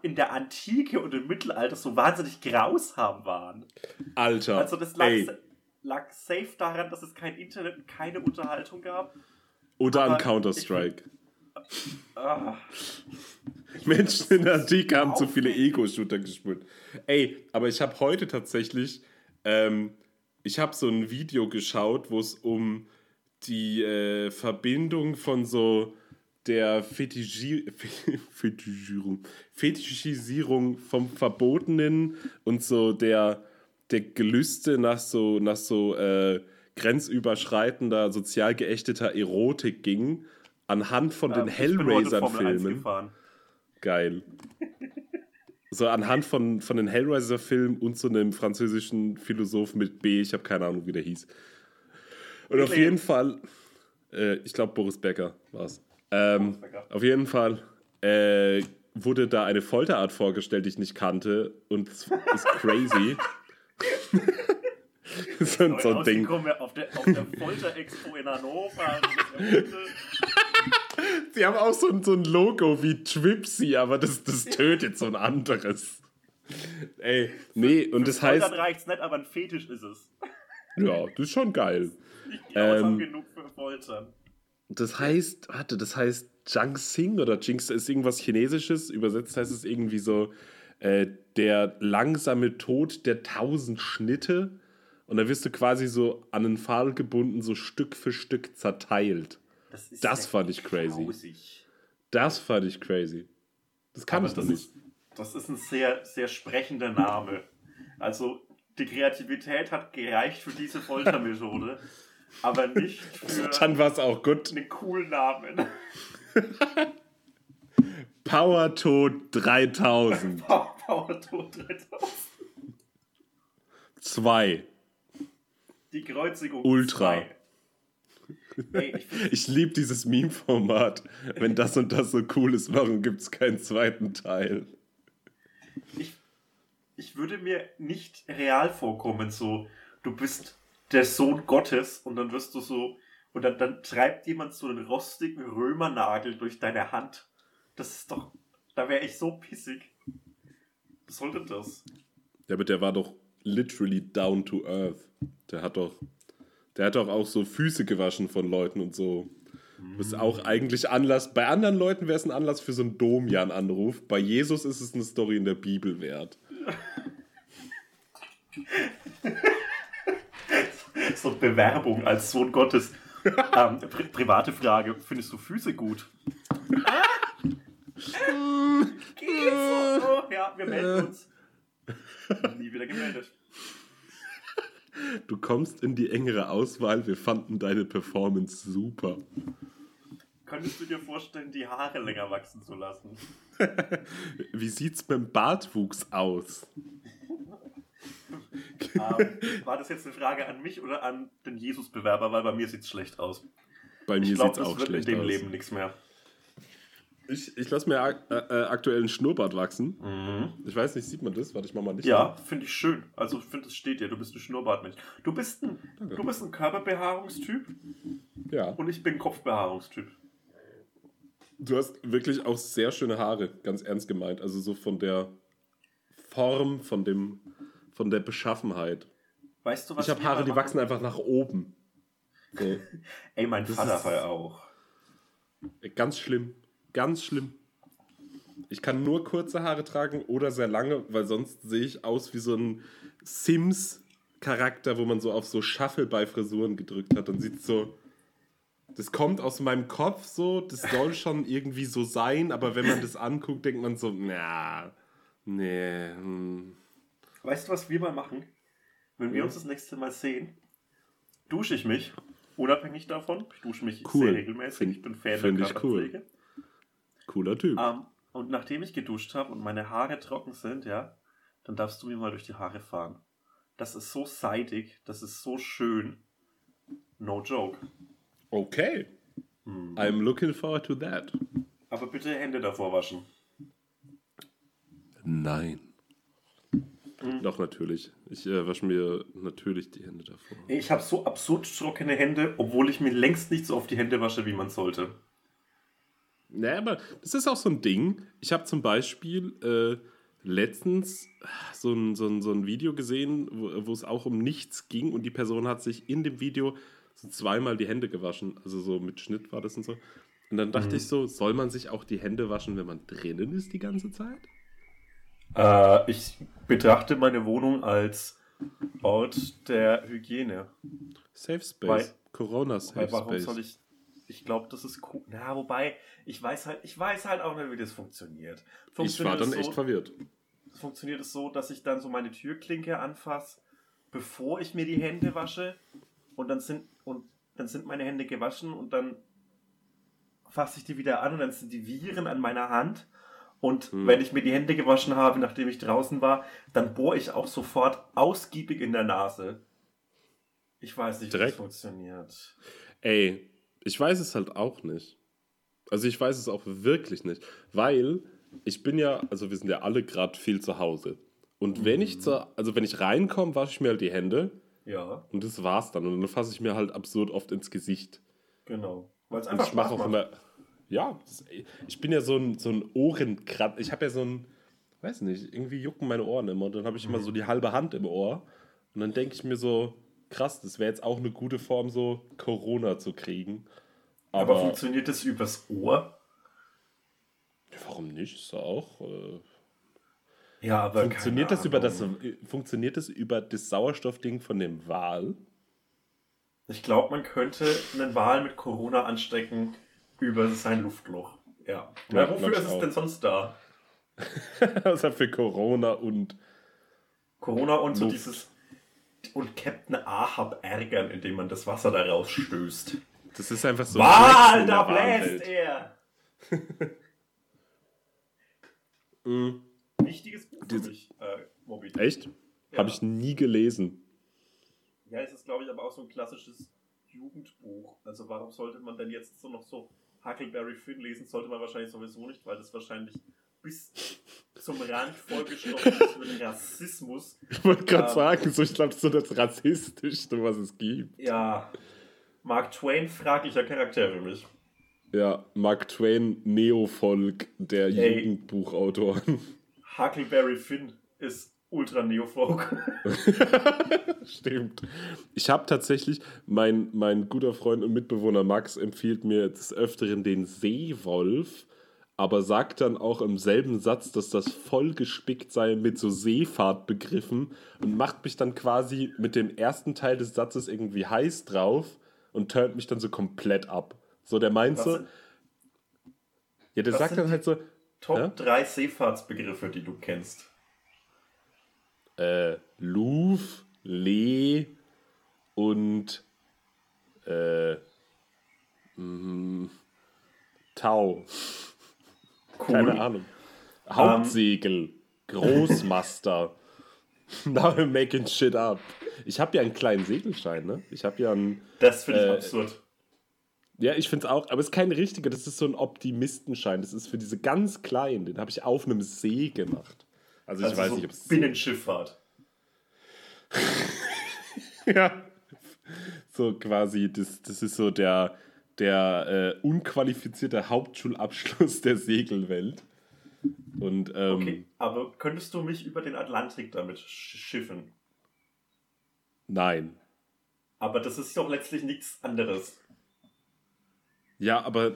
in der Antike und im Mittelalter so wahnsinnig grausam waren. Alter, Also das ey, lag safe daran, dass es kein Internet und keine Unterhaltung gab. oder an Counter-Strike. Ah, Menschen in der Antike haben zu viele. Ego-Shooter gespielt. Ey, aber ich habe heute tatsächlich, ähm, ich habe so ein Video geschaut, wo es um die äh, Verbindung von so der Fetischi (laughs) Fetischierung, Fetischisierung vom Verbotenen und so der, der Gelüste nach so, nach so äh, grenzüberschreitender, sozial geächteter Erotik ging, anhand von den ich Formel 1 Hellraiser-Filmen. Geil. So anhand von, von den Hellraiser-Filmen und so einem französischen Philosoph mit B, ich habe keine Ahnung, wie der hieß. Und auf Hitler. jeden Fall, äh, ich glaube, Boris Becker war es. Ähm, auf jeden Fall äh, wurde da eine Folterart vorgestellt, die ich nicht kannte und es ist crazy. (laughs) (laughs) so, ein- so ein Ding. Auf der, auf der Folter-Expo in Hannover. haben (laughs) sie haben auch so ein, so ein Logo wie Twipsy, aber das, das tötet so ein anderes. Ey, nee, und das heißt, Foltern reicht's nicht, aber ein Fetisch ist es. ja, das ist schon geil. Nicht grausam Ähm, genug für Foltern. Das heißt, warte, das heißt Jiangxing oder Jinx ist irgendwas Chinesisches. Übersetzt heißt es irgendwie so äh, der langsame Tod der tausend Schnitte. Und da wirst du quasi so an den Pfahl gebunden, so Stück für Stück zerteilt. Das, ist das fand ich crazy. grausig. Das fand ich crazy. Das kann ich doch das nicht. ist, das ist ein sehr, sehr sprechender Name. Also, die Kreativität hat gereicht für diese Foltermethode, (laughs) aber nicht für Dann war es auch gut. einen coolen Namen. (laughs) Power Tod 3000. (laughs) Power Power Tod 3000. 2. Die Kreuzigung. Ultra. 2. Ey, ich, Ich liebe dieses Meme-Format. Wenn das und das so cool ist, warum gibt es keinen zweiten Teil? ich, ich würde mir nicht real vorkommen, so, du bist der Sohn Gottes und dann wirst du so, und dann, dann treibt jemand so einen rostigen Römernagel durch deine Hand. Das ist doch, da wäre ich so pissig. Was soll denn das? Ja, aber der war doch literally down to earth. Der hat doch, der hat doch auch so Füße gewaschen von Leuten und so. Das ist auch eigentlich Anlass. Bei anderen Leuten wäre es ein Anlass für so einen Domjan-Anruf. Bei Jesus ist es eine Story in der Bibel wert. (laughs) So Bewerbung als Sohn Gottes. (laughs) ähm, pri private Frage, findest du Füße gut? (laughs) Geht's so? Oh, ja, wir melden uns. Nie wieder gemeldet. Du kommst in die engere Auswahl. Wir fanden deine Performance super. Könntest du dir vorstellen, die Haare länger wachsen zu lassen? Wie sieht's mit dem Bartwuchs aus? Ähm, war das jetzt eine Frage an mich oder an den Jesus-Bewerber? Weil bei mir sieht's schlecht aus. Bei mir Ich glaube, sieht's das auch wird in schlecht dem aus. Leben nichts mehr. Ich, ich lasse mir ak äh, äh, aktuell einen Schnurrbart wachsen. Ich weiß nicht, sieht man das? Warte, ich mach mal nicht. Ja, finde ich schön. Also ich finde, es steht dir. Du bist ein Schnurrbartmensch. Du bist ein, du bist ein Körperbehaarungstyp Ja. und ich bin Kopfbehaarungstyp. Du hast wirklich auch sehr schöne Haare, ganz ernst gemeint. Also so von der Form, von dem, von der Beschaffenheit. Weißt du, was ich habe Haare, die wachsen einfach nach oben. So. (laughs) Ey, mein Das Vater war auch. Ganz schlimm. Ganz schlimm. Ich kann nur kurze Haare tragen oder sehr lange, weil sonst sehe ich aus wie so ein Sims-Charakter, wo man so auf so Shuffle bei Frisuren gedrückt hat. Dann sieht so. Das kommt aus meinem Kopf so, das soll schon irgendwie so sein, aber wenn man das anguckt, denkt man so, na, Nee. Hm. Weißt du, was wir mal machen? Wenn wir uns das nächste Mal sehen, dusche ich mich, unabhängig davon. Ich dusche mich Cool. sehr regelmäßig. Ich bin Fan find der ich cool. Cooler Typ. Ähm, und nachdem ich geduscht habe und meine Haare trocken sind, ja, dann darfst du mir mal durch die Haare fahren. Das ist so seidig, das ist so schön. No joke. Okay. I'm looking forward to that. Aber bitte Hände davor waschen. Nein. Doch, natürlich. Ich äh, wasche mir natürlich die Hände davor. Ich habe so absurd trockene Hände, obwohl ich mir längst nicht so auf die Hände wasche, wie man sollte. Naja, aber das ist auch so ein Ding. Ich habe zum Beispiel äh, letztens so ein, so, ein, so ein Video gesehen, wo, wo es auch um nichts ging und die Person hat sich in dem Video so zweimal die Hände gewaschen. Also so mit Schnitt war das und so. Und dann dachte ich so, soll man sich auch die Hände waschen, wenn man drinnen ist die ganze Zeit? Äh, ich betrachte meine Wohnung als Ort der Hygiene. Safe Space. Weil- Corona Safe Weil warum Space. soll ich. Ich glaube, das ist cool. Na, wobei, ich weiß halt, ich weiß halt auch nicht, wie das funktioniert. ich Funktioniert war dann es echt so, verwirrt. funktioniert es so, dass ich dann so meine Türklinke anfasse, bevor ich mir die Hände wasche und dann sind und dann sind meine Hände gewaschen und dann fasse ich die wieder an und dann sind die Viren an meiner Hand und Hm. wenn ich mir die Hände gewaschen habe, nachdem ich draußen war, dann bohre ich auch sofort ausgiebig in der Nase. Ich weiß nicht, wie das Direkt? funktioniert. Ey, ich weiß es halt auch nicht. Also ich weiß es auch wirklich nicht, weil ich bin ja, also wir sind ja alle gerade viel zu Hause. Und wenn ich zu, also wenn ich reinkomme, wasche ich mir halt die Hände Ja, und das war's dann. Und dann fasse ich mir halt absurd oft ins Gesicht. genau. Weil es einfach ich mache auch immer, ja, das, ich bin ja so ein, so ein Ohrenkratz. Ich habe ja so ein, weiß nicht, irgendwie jucken meine Ohren immer und dann habe ich immer so die halbe Hand im Ohr. Und dann denke ich mir so, krass, das wäre jetzt auch eine gute Form, so Corona zu kriegen. Aber, Aber, funktioniert das übers Ohr? warum nicht? Ist auch. Äh, Ja, aber funktioniert, das über das, äh, funktioniert das über das Sauerstoffding von dem Wal? Ich glaube, man könnte einen Wal mit Corona anstecken über sein Luftloch. Ja. Ja, ja wofür ist es auch. denn sonst da? (laughs) also für Corona und. Corona und so Luft. dieses. Und Captain Ahab ärgern, indem man das Wasser da rausstößt. Das ist einfach so. In da bläst er! Mhm. (laughs) Wichtiges Buch für mich, äh, Moby Dick. Echt? Ja. Habe ich nie gelesen. Ja, es ist, glaube ich, aber auch so ein klassisches Jugendbuch. Also warum sollte man denn jetzt so noch so Huckleberry Finn lesen? Sollte man wahrscheinlich sowieso nicht, weil das wahrscheinlich bis zum Rand vollgestopft ist mit Rassismus. Ich wollte gerade Ähm. sagen, so, ich glaube, das ist so das Rassistischste, was es gibt. Ja, Mark Twain, fraglicher Charakter für mich. Ja, Mark Twain, Neofolk der Ey. Jugendbuchautoren. (laughs) Huckleberry Finn ist ultra Neofolk. (laughs) Stimmt. Ich habe tatsächlich, mein, mein guter Freund und Mitbewohner Max empfiehlt mir des Öfteren den Seewolf, aber sagt dann auch im selben Satz, dass das voll gespickt sei mit so Seefahrtbegriffen und macht mich dann quasi mit dem ersten Teil des Satzes irgendwie heiß drauf und turnt mich dann so komplett ab. So, der meint Was so, sind ja, der sagt dann halt so, Top Ja? 3 Seefahrtsbegriffe, die du kennst. äh, Louvre, Lee und äh, mm, Tau. Cool. Ähm, Keine Ahnung. Hauptsegel, Großmaster. (laughs) Now I'm making shit up. Ich habe ja einen kleinen Segelschein, ne? Ich habe ja einen. Das finde ich Äh, absurd. Ja, ich finde es auch, aber es ist kein richtiger, das ist so ein Optimistenschein. Das ist für diese ganz kleinen, den habe ich auf einem See gemacht. Also ich Also weiß so nicht, ob es. Binnenschifffahrt. (laughs) Ja. So quasi, das, das ist so der, der äh, unqualifizierte Hauptschulabschluss der Segelwelt. Und ähm, Okay, aber könntest du mich über den Atlantik damit sch- schiffen? nein. Aber das ist doch letztlich nichts anderes. Ja, aber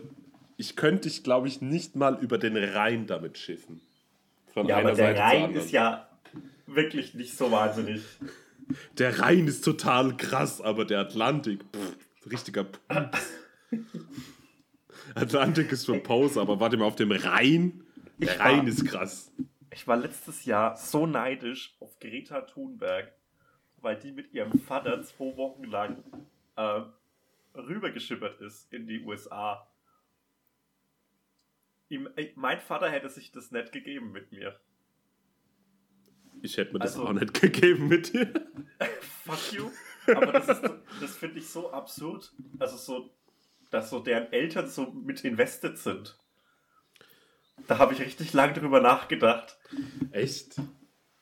ich könnte dich, glaube ich, nicht mal über den Rhein damit schiffen. Von Ja, aber der zur Rhein ist ja wirklich nicht so wahnsinnig. Der Rhein ist total krass, aber der Atlantik, pff, richtiger Pumps. (laughs) (laughs) Atlantik ist für Pause, aber warte mal, auf dem Rhein, der Ich war- Rhein ist krass. ich war letztes Jahr so neidisch auf Greta Thunberg, weil die mit ihrem Vater zwei Wochen lang äh, rübergeschippert ist in die USA. Ihm, mein Vater hätte sich das nicht gegeben mit mir. Ich hätte mir das Also- auch nicht (laughs) gegeben mit dir. (laughs) Fuck you. Aber das, das finde ich so absurd. Also so, dass so deren Eltern so mit invested sind. Da habe ich richtig lang drüber nachgedacht. Echt?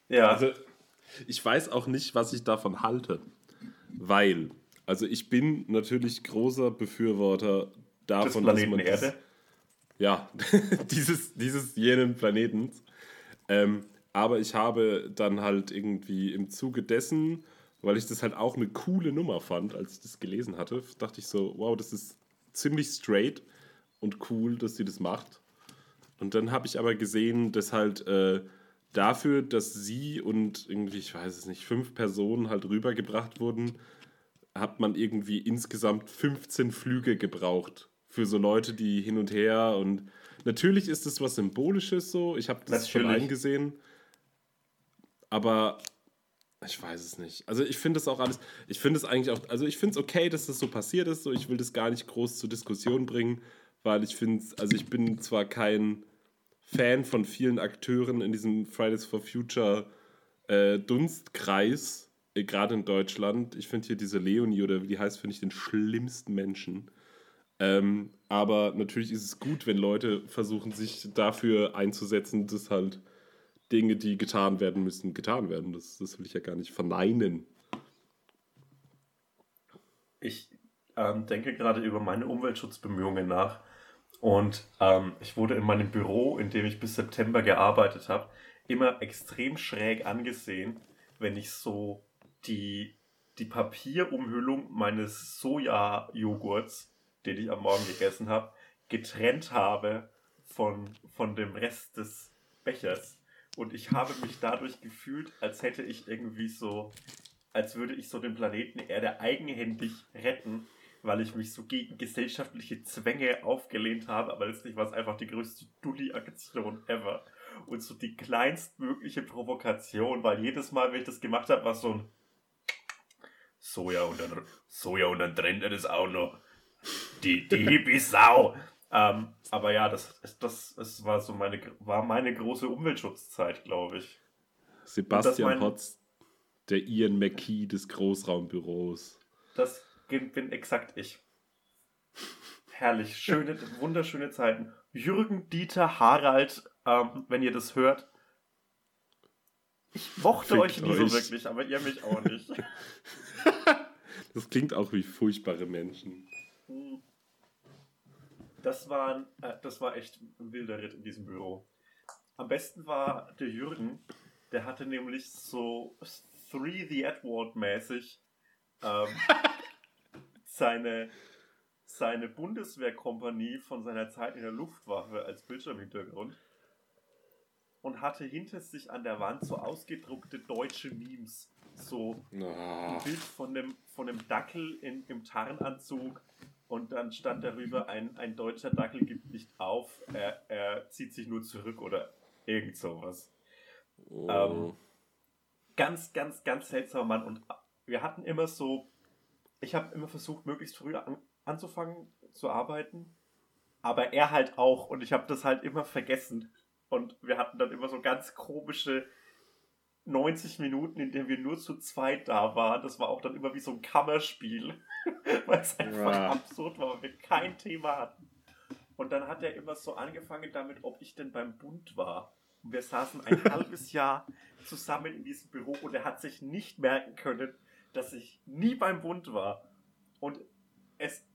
Ja. Also, ich weiß auch nicht, was ich davon halte. Weil, also ich bin natürlich großer Befürworter davon, dass Planeten man Erde. das- ja, (laughs) dieses, dieses jenen Planetens. Ähm, aber ich habe dann halt irgendwie im Zuge dessen, weil ich das halt auch eine coole Nummer fand, als ich das gelesen hatte, dachte ich so, wow, das ist ziemlich straight und cool, dass sie das macht. Und dann habe ich aber gesehen, dass halt äh, dafür, dass sie und irgendwie, ich weiß es nicht, fünf Personen halt rübergebracht wurden, hat man irgendwie insgesamt 15 Flüge gebraucht für so Leute, die hin und her und natürlich ist es was Symbolisches so, ich habe das schon Natürlich. eingesehen, aber ich weiß es nicht. Also ich finde es auch alles, ich finde es eigentlich auch, also ich finde es okay, dass das so passiert ist, so ich will das gar nicht groß zur Diskussion bringen, weil ich finde, also ich bin zwar kein Fan von vielen Akteuren in diesem Fridays for Future äh, Dunstkreis, äh, gerade in Deutschland. Ich finde hier diese Leonie oder wie die heißt, finde ich den schlimmsten Menschen. Ähm, aber natürlich ist es gut, wenn Leute versuchen, sich dafür einzusetzen, dass halt Dinge, die getan werden müssen, getan werden. Das, das will ich ja gar nicht verneinen. Ich ähm, denke gerade über meine Umweltschutzbemühungen nach. Und ähm, ich wurde in meinem Büro, in dem ich bis September gearbeitet habe, immer extrem schräg angesehen, wenn ich so die, die Papierumhüllung meines Soja-Joghurts, den ich am Morgen gegessen habe, getrennt habe von, von dem Rest des Bechers. Und ich habe mich dadurch gefühlt, als hätte ich irgendwie so als würde ich so den Planeten Erde eigenhändig retten, weil ich mich so gegen gesellschaftliche Zwänge aufgelehnt habe, aber letztlich war es einfach die größte Dulli-Aktion ever. Und so die kleinstmögliche Provokation, weil jedes Mal, wenn ich das gemacht habe, war so ein Soja und dann Soja und dann trennt er das auch noch. Die, die Hippie-Sau. Ähm, aber ja, das, das, das war so meine, war meine große Umweltschutzzeit, glaube ich. Sebastian mein- Potz, der Ian McKee des Großraumbüros. Das bin exakt ich. Herrlich, schöne, wunderschöne Zeiten. Jürgen, Dieter, Harald, ähm, wenn ihr das hört. Ich mochte Fickt euch nie so wirklich, aber ihr mich auch nicht. (laughs) Das klingt auch wie furchtbare Menschen. Das war, äh, das war echt ein wilder Ritt in diesem Büro. Am besten war der Jürgen, der hatte nämlich so Three the Edward mäßig ähm, (laughs) seine, seine Bundeswehrkompanie von seiner Zeit in der Luftwaffe als Bildschirmhintergrund und hatte hinter sich an der Wand so ausgedruckte deutsche Memes. So Ah, ein Bild von dem, von dem Dackel in, im Tarnanzug und dann stand darüber, ein, ein deutscher Dackel gibt nicht auf, er, er zieht sich nur zurück oder irgend sowas. oh. Ähm, Ganz, ganz, ganz seltsamer Mann und wir hatten immer so, ich habe immer versucht, möglichst früh an, anzufangen zu arbeiten, aber er halt auch und ich habe das halt immer vergessen und wir hatten dann immer so ganz komische 90 Minuten, in denen wir nur zu zweit da waren. Das war auch dann immer wie so ein Kammerspiel, (laughs) weil es einfach Ja. absurd war, weil wir kein Thema hatten. Und dann hat er immer so angefangen damit, ob ich denn beim Bund war. Und wir saßen ein (laughs) halbes Jahr zusammen in diesem Büro und er hat sich nicht merken können, dass ich nie beim Bund war. Und es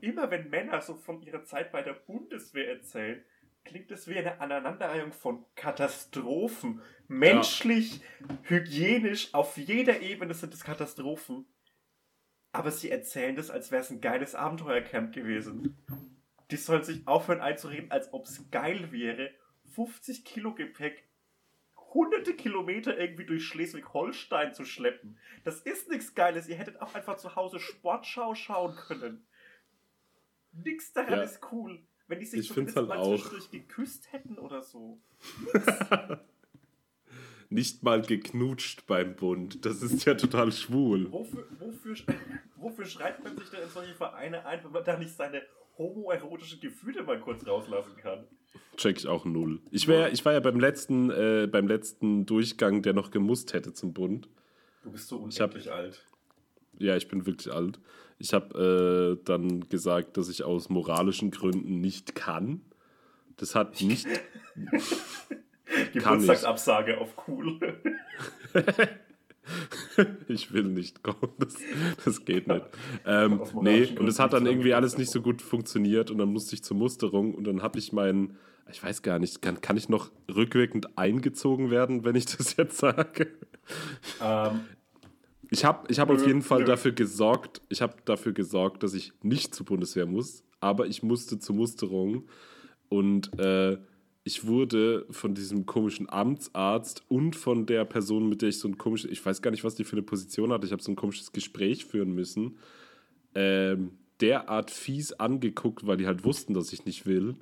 immer wenn Männer so von ihrer Zeit bei der Bundeswehr erzählen, klingt es wie eine Aneinanderreihung von Katastrophen. Menschlich, hygienisch, auf jeder Ebene sind es Katastrophen. Aber sie erzählen das, als wäre es ein geiles Abenteuercamp gewesen. Die sollen sich aufhören einzureden, als ob es geil wäre, 50 Kilo Gepäck hunderte Kilometer irgendwie durch Schleswig-Holstein zu schleppen. Das ist nichts Geiles. Ihr hättet auch einfach zu Hause Sportschau schauen können. Nix daran Ja. ist cool. Wenn die sich Ich zumindest halt mal auch. zwischendurch geküsst hätten oder so. (laughs) Nicht mal geknutscht beim Bund. Das ist ja total schwul. Wofür, wofür, wofür schreibt man sich denn in solche Vereine ein, wenn man da nicht seine homoerotischen Gefühle mal kurz rauslassen kann? Check ich auch null. Ich, wär, ich war ja beim letzten, äh, beim letzten Durchgang, der noch gemusst hätte zum Bund. Du bist so Ich hab- unendlich alt. Ja, ich bin wirklich alt. Ich habe äh, dann gesagt, dass ich aus moralischen Gründen nicht kann. Das hat nicht. (laughs) Geburtstagsabsage auf cool. (laughs) ich will nicht kommen. Das, das geht nicht. Ähm, nee, und es hat dann irgendwie alles nicht so gut funktioniert und dann musste ich zur Musterung und dann habe ich meinen. Ich weiß gar nicht, kann, kann ich noch rückwirkend eingezogen werden, wenn ich das jetzt sage? ähm, Ich habe ich hab auf jeden Fall dafür gesorgt, ich habe dafür gesorgt, dass ich nicht zur Bundeswehr muss, aber ich musste zur Musterung. Und äh, ich wurde von diesem komischen Amtsarzt und von der Person, mit der ich so ein komisches, ich weiß gar nicht, was die für eine Position hatte, ich habe so ein komisches Gespräch führen müssen, ähm, derart fies angeguckt, weil die halt wussten, dass ich nicht will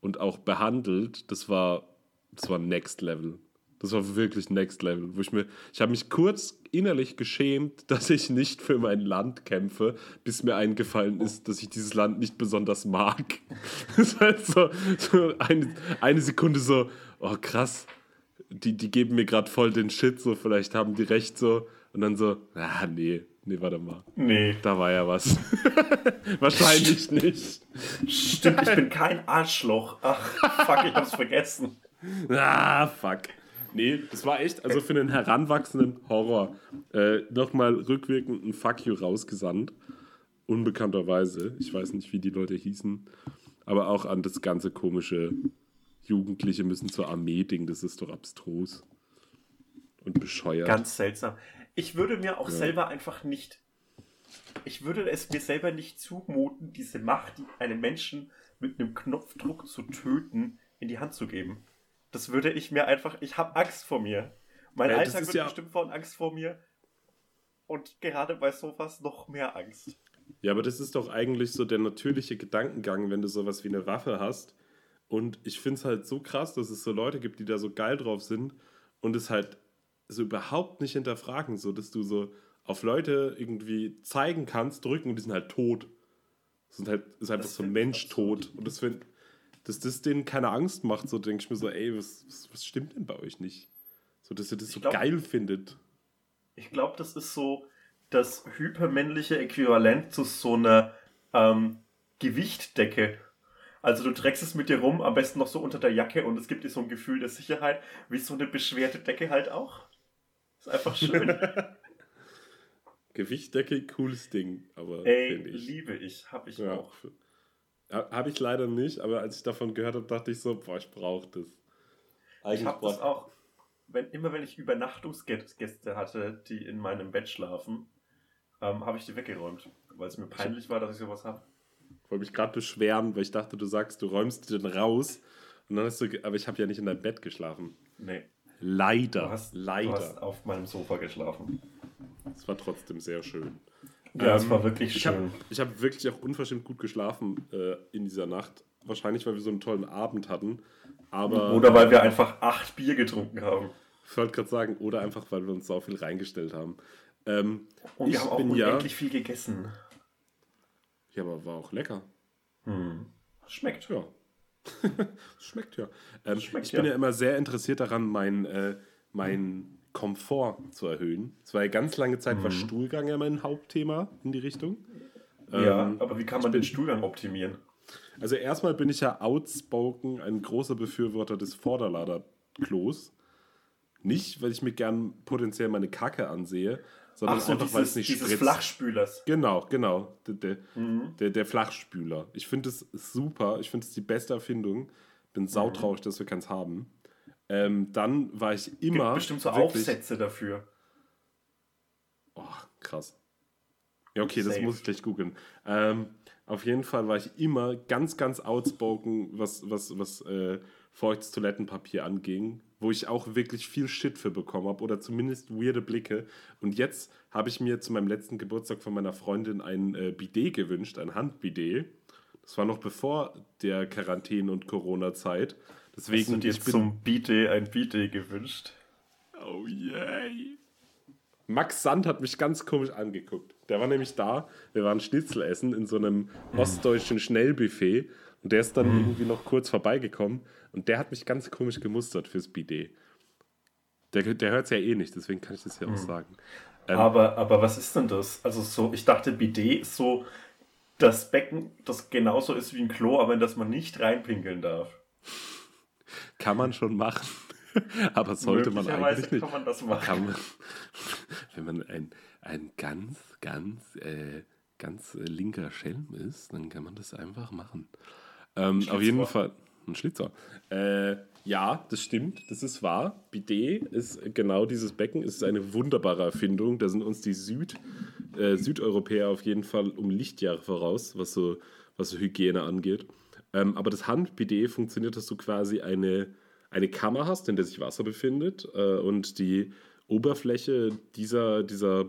und auch behandelt, das war, das war Next Level. Das war wirklich Next Level, wo ich mir, ich habe mich kurz innerlich geschämt, (laughs) dass ich nicht für mein Land kämpfe, bis mir eingefallen ist, dass ich dieses Land nicht besonders mag. (laughs) Das ist halt so, so eine, eine Sekunde so, oh krass, die, die geben mir gerade voll den Shit, so vielleicht haben die recht so. Und dann so, ah nee, nee, warte mal. nee. Da war ja was. (laughs) Wahrscheinlich nicht. Stimmt, ich bin kein Arschloch. Ach, fuck, ich hab's vergessen. Ah, fuck. Nee, das war echt, also für einen heranwachsenden Horror. Äh, Nochmal rückwirkend ein Fuck you rausgesandt. Unbekannterweise. Ich weiß nicht, wie die Leute hießen. Aber auch an das ganze komische Jugendliche müssen zur Armee-Ding. Das ist doch abstrus. Und bescheuert. Ganz seltsam. Ich würde mir auch selber einfach nicht. Ich würde es mir selber nicht zumuten, diese Macht, die einen Menschen mit einem Knopfdruck zu töten, in die Hand zu geben. Das würde ich mir einfach. Ich habe Angst vor mir. Mein Ja, Alltag wird ja- bestimmt von Angst vor mir. Und gerade bei sowas noch mehr Angst. Ja, aber das ist doch eigentlich so der natürliche Gedankengang, wenn du sowas wie eine Waffe hast. Und ich finde es halt so krass, dass es so Leute gibt, die da so geil drauf sind und es halt so überhaupt nicht hinterfragen, so dass du so auf Leute irgendwie zeigen kannst, drücken und die sind halt tot. Sind halt, ist einfach Das so ein Mensch tot. Und das find, dass das denen keine Angst macht, so denke ich mir so, ey, was, was, was stimmt denn bei euch nicht? So, dass ihr das Ich so glaub- geil findet. Ich glaube, das ist so das hypermännliche Äquivalent zu so einer ähm, Gewichtdecke. Also du trägst es mit dir rum, am besten noch so unter der Jacke und es gibt dir so ein Gefühl der Sicherheit, wie so eine beschwerte Decke halt auch. Ist einfach schön. (laughs) Gewichtdecke, cooles Ding, aber Ey, ich. liebe ich, hab ich Ja. auch. Habe ich leider nicht, aber als ich davon gehört habe, dachte ich so, boah, ich brauche das. Ich habe das auch, wenn, immer wenn ich Übernachtungsgäste hatte, die in meinem Bett schlafen, ähm, habe ich die weggeräumt, weil es mir peinlich war, dass ich sowas habe. Ich wollte mich gerade beschweren, weil ich dachte, du sagst, du räumst den raus. Und dann hast du, aber ich habe ja nicht in deinem Bett geschlafen. Nee, Leider. du hast, leider. du hast auf meinem Sofa geschlafen. Es war trotzdem sehr schön. Ja, es Ähm, war wirklich Ich schön. habe ich hab wirklich auch unverschämt gut geschlafen äh, in dieser Nacht. Wahrscheinlich, weil wir so einen tollen Abend hatten. Aber Oder weil wir einfach acht Bier getrunken haben. ich wollte gerade sagen, oder einfach, weil wir uns so viel reingestellt haben. Ähm, Und wir ich haben auch bin ja. unendlich viel gegessen. Ja, aber war auch lecker. Hm. Schmeckt. Ja. (laughs) Schmeckt ja. Ähm, Schmeckt ich bin ja. ja immer sehr interessiert daran, meinen äh, mein Komfort zu erhöhen. Es war ja ganz lange Zeit, war Stuhlgang ja mein Hauptthema in die Richtung. Ja, Ähm, aber wie kann man den Stuhlgang optimieren? Also erstmal bin ich ja outspoken ein großer Befürworter des Vorderladerklos. Nicht, weil ich mir gern potenziell meine Kacke ansehe, sondern so, einfach, weil es nicht dieses spritzt. Flachspülers. Genau, genau. Der, der, Mhm. der, der Flachspüler. Ich finde es super. Ich finde es die beste Erfindung. Bin Mhm. sautraurig, dass wir keins haben. Ähm, dann war ich immer. Gibt bestimmt so wirklich- Aufsätze dafür. Oh, krass. Ja, okay, das Safe. muss ich gleich googeln. Ähm, auf jeden Fall war ich immer ganz, ganz outspoken, was, was, was äh, feuchtes Toilettenpapier anging, wo ich auch wirklich viel Shit für bekommen habe oder zumindest weirde Blicke. Und jetzt habe ich mir zu meinem letzten Geburtstag von meiner Freundin ein äh, Bidet gewünscht, ein Handbidet. Das war noch bevor der Quarantäne- und Corona-Zeit. Deswegen dir ich bin- zum Biete ein Biete gewünscht? Oh yay. Max Sand hat mich ganz komisch angeguckt. Der war nämlich da, wir waren Schnitzel essen in so einem ostdeutschen Schnellbuffet und der ist dann irgendwie noch kurz vorbeigekommen und der hat mich ganz komisch gemustert fürs Bidet. Der, der hört es ja eh nicht, deswegen kann ich das ja auch sagen. Ähm, Aber, aber was ist denn das? Also so, ich dachte, Bidet ist so das Becken, das genauso ist wie ein Klo, aber in das man nicht reinpinkeln darf. Kann man schon machen, (laughs) aber sollte man eigentlich nicht. kann man das machen. Man, (laughs) wenn man ein, ein ganz, ganz, äh, ganz linker Schelm ist, dann kann man das einfach machen. Ähm, auf jeden. Fall. Ein Schlitzer. Äh, ja, das stimmt, das ist wahr. Bidet ist genau dieses Becken, ist eine wunderbare Erfindung. Da sind uns die Süd, äh, Südeuropäer auf jeden Fall um Lichtjahre voraus, was so, was so Hygiene angeht. Ähm, aber das Handbidet funktioniert, dass du quasi eine, eine Kammer hast, in der sich Wasser befindet äh, und die Oberfläche dieser, dieser,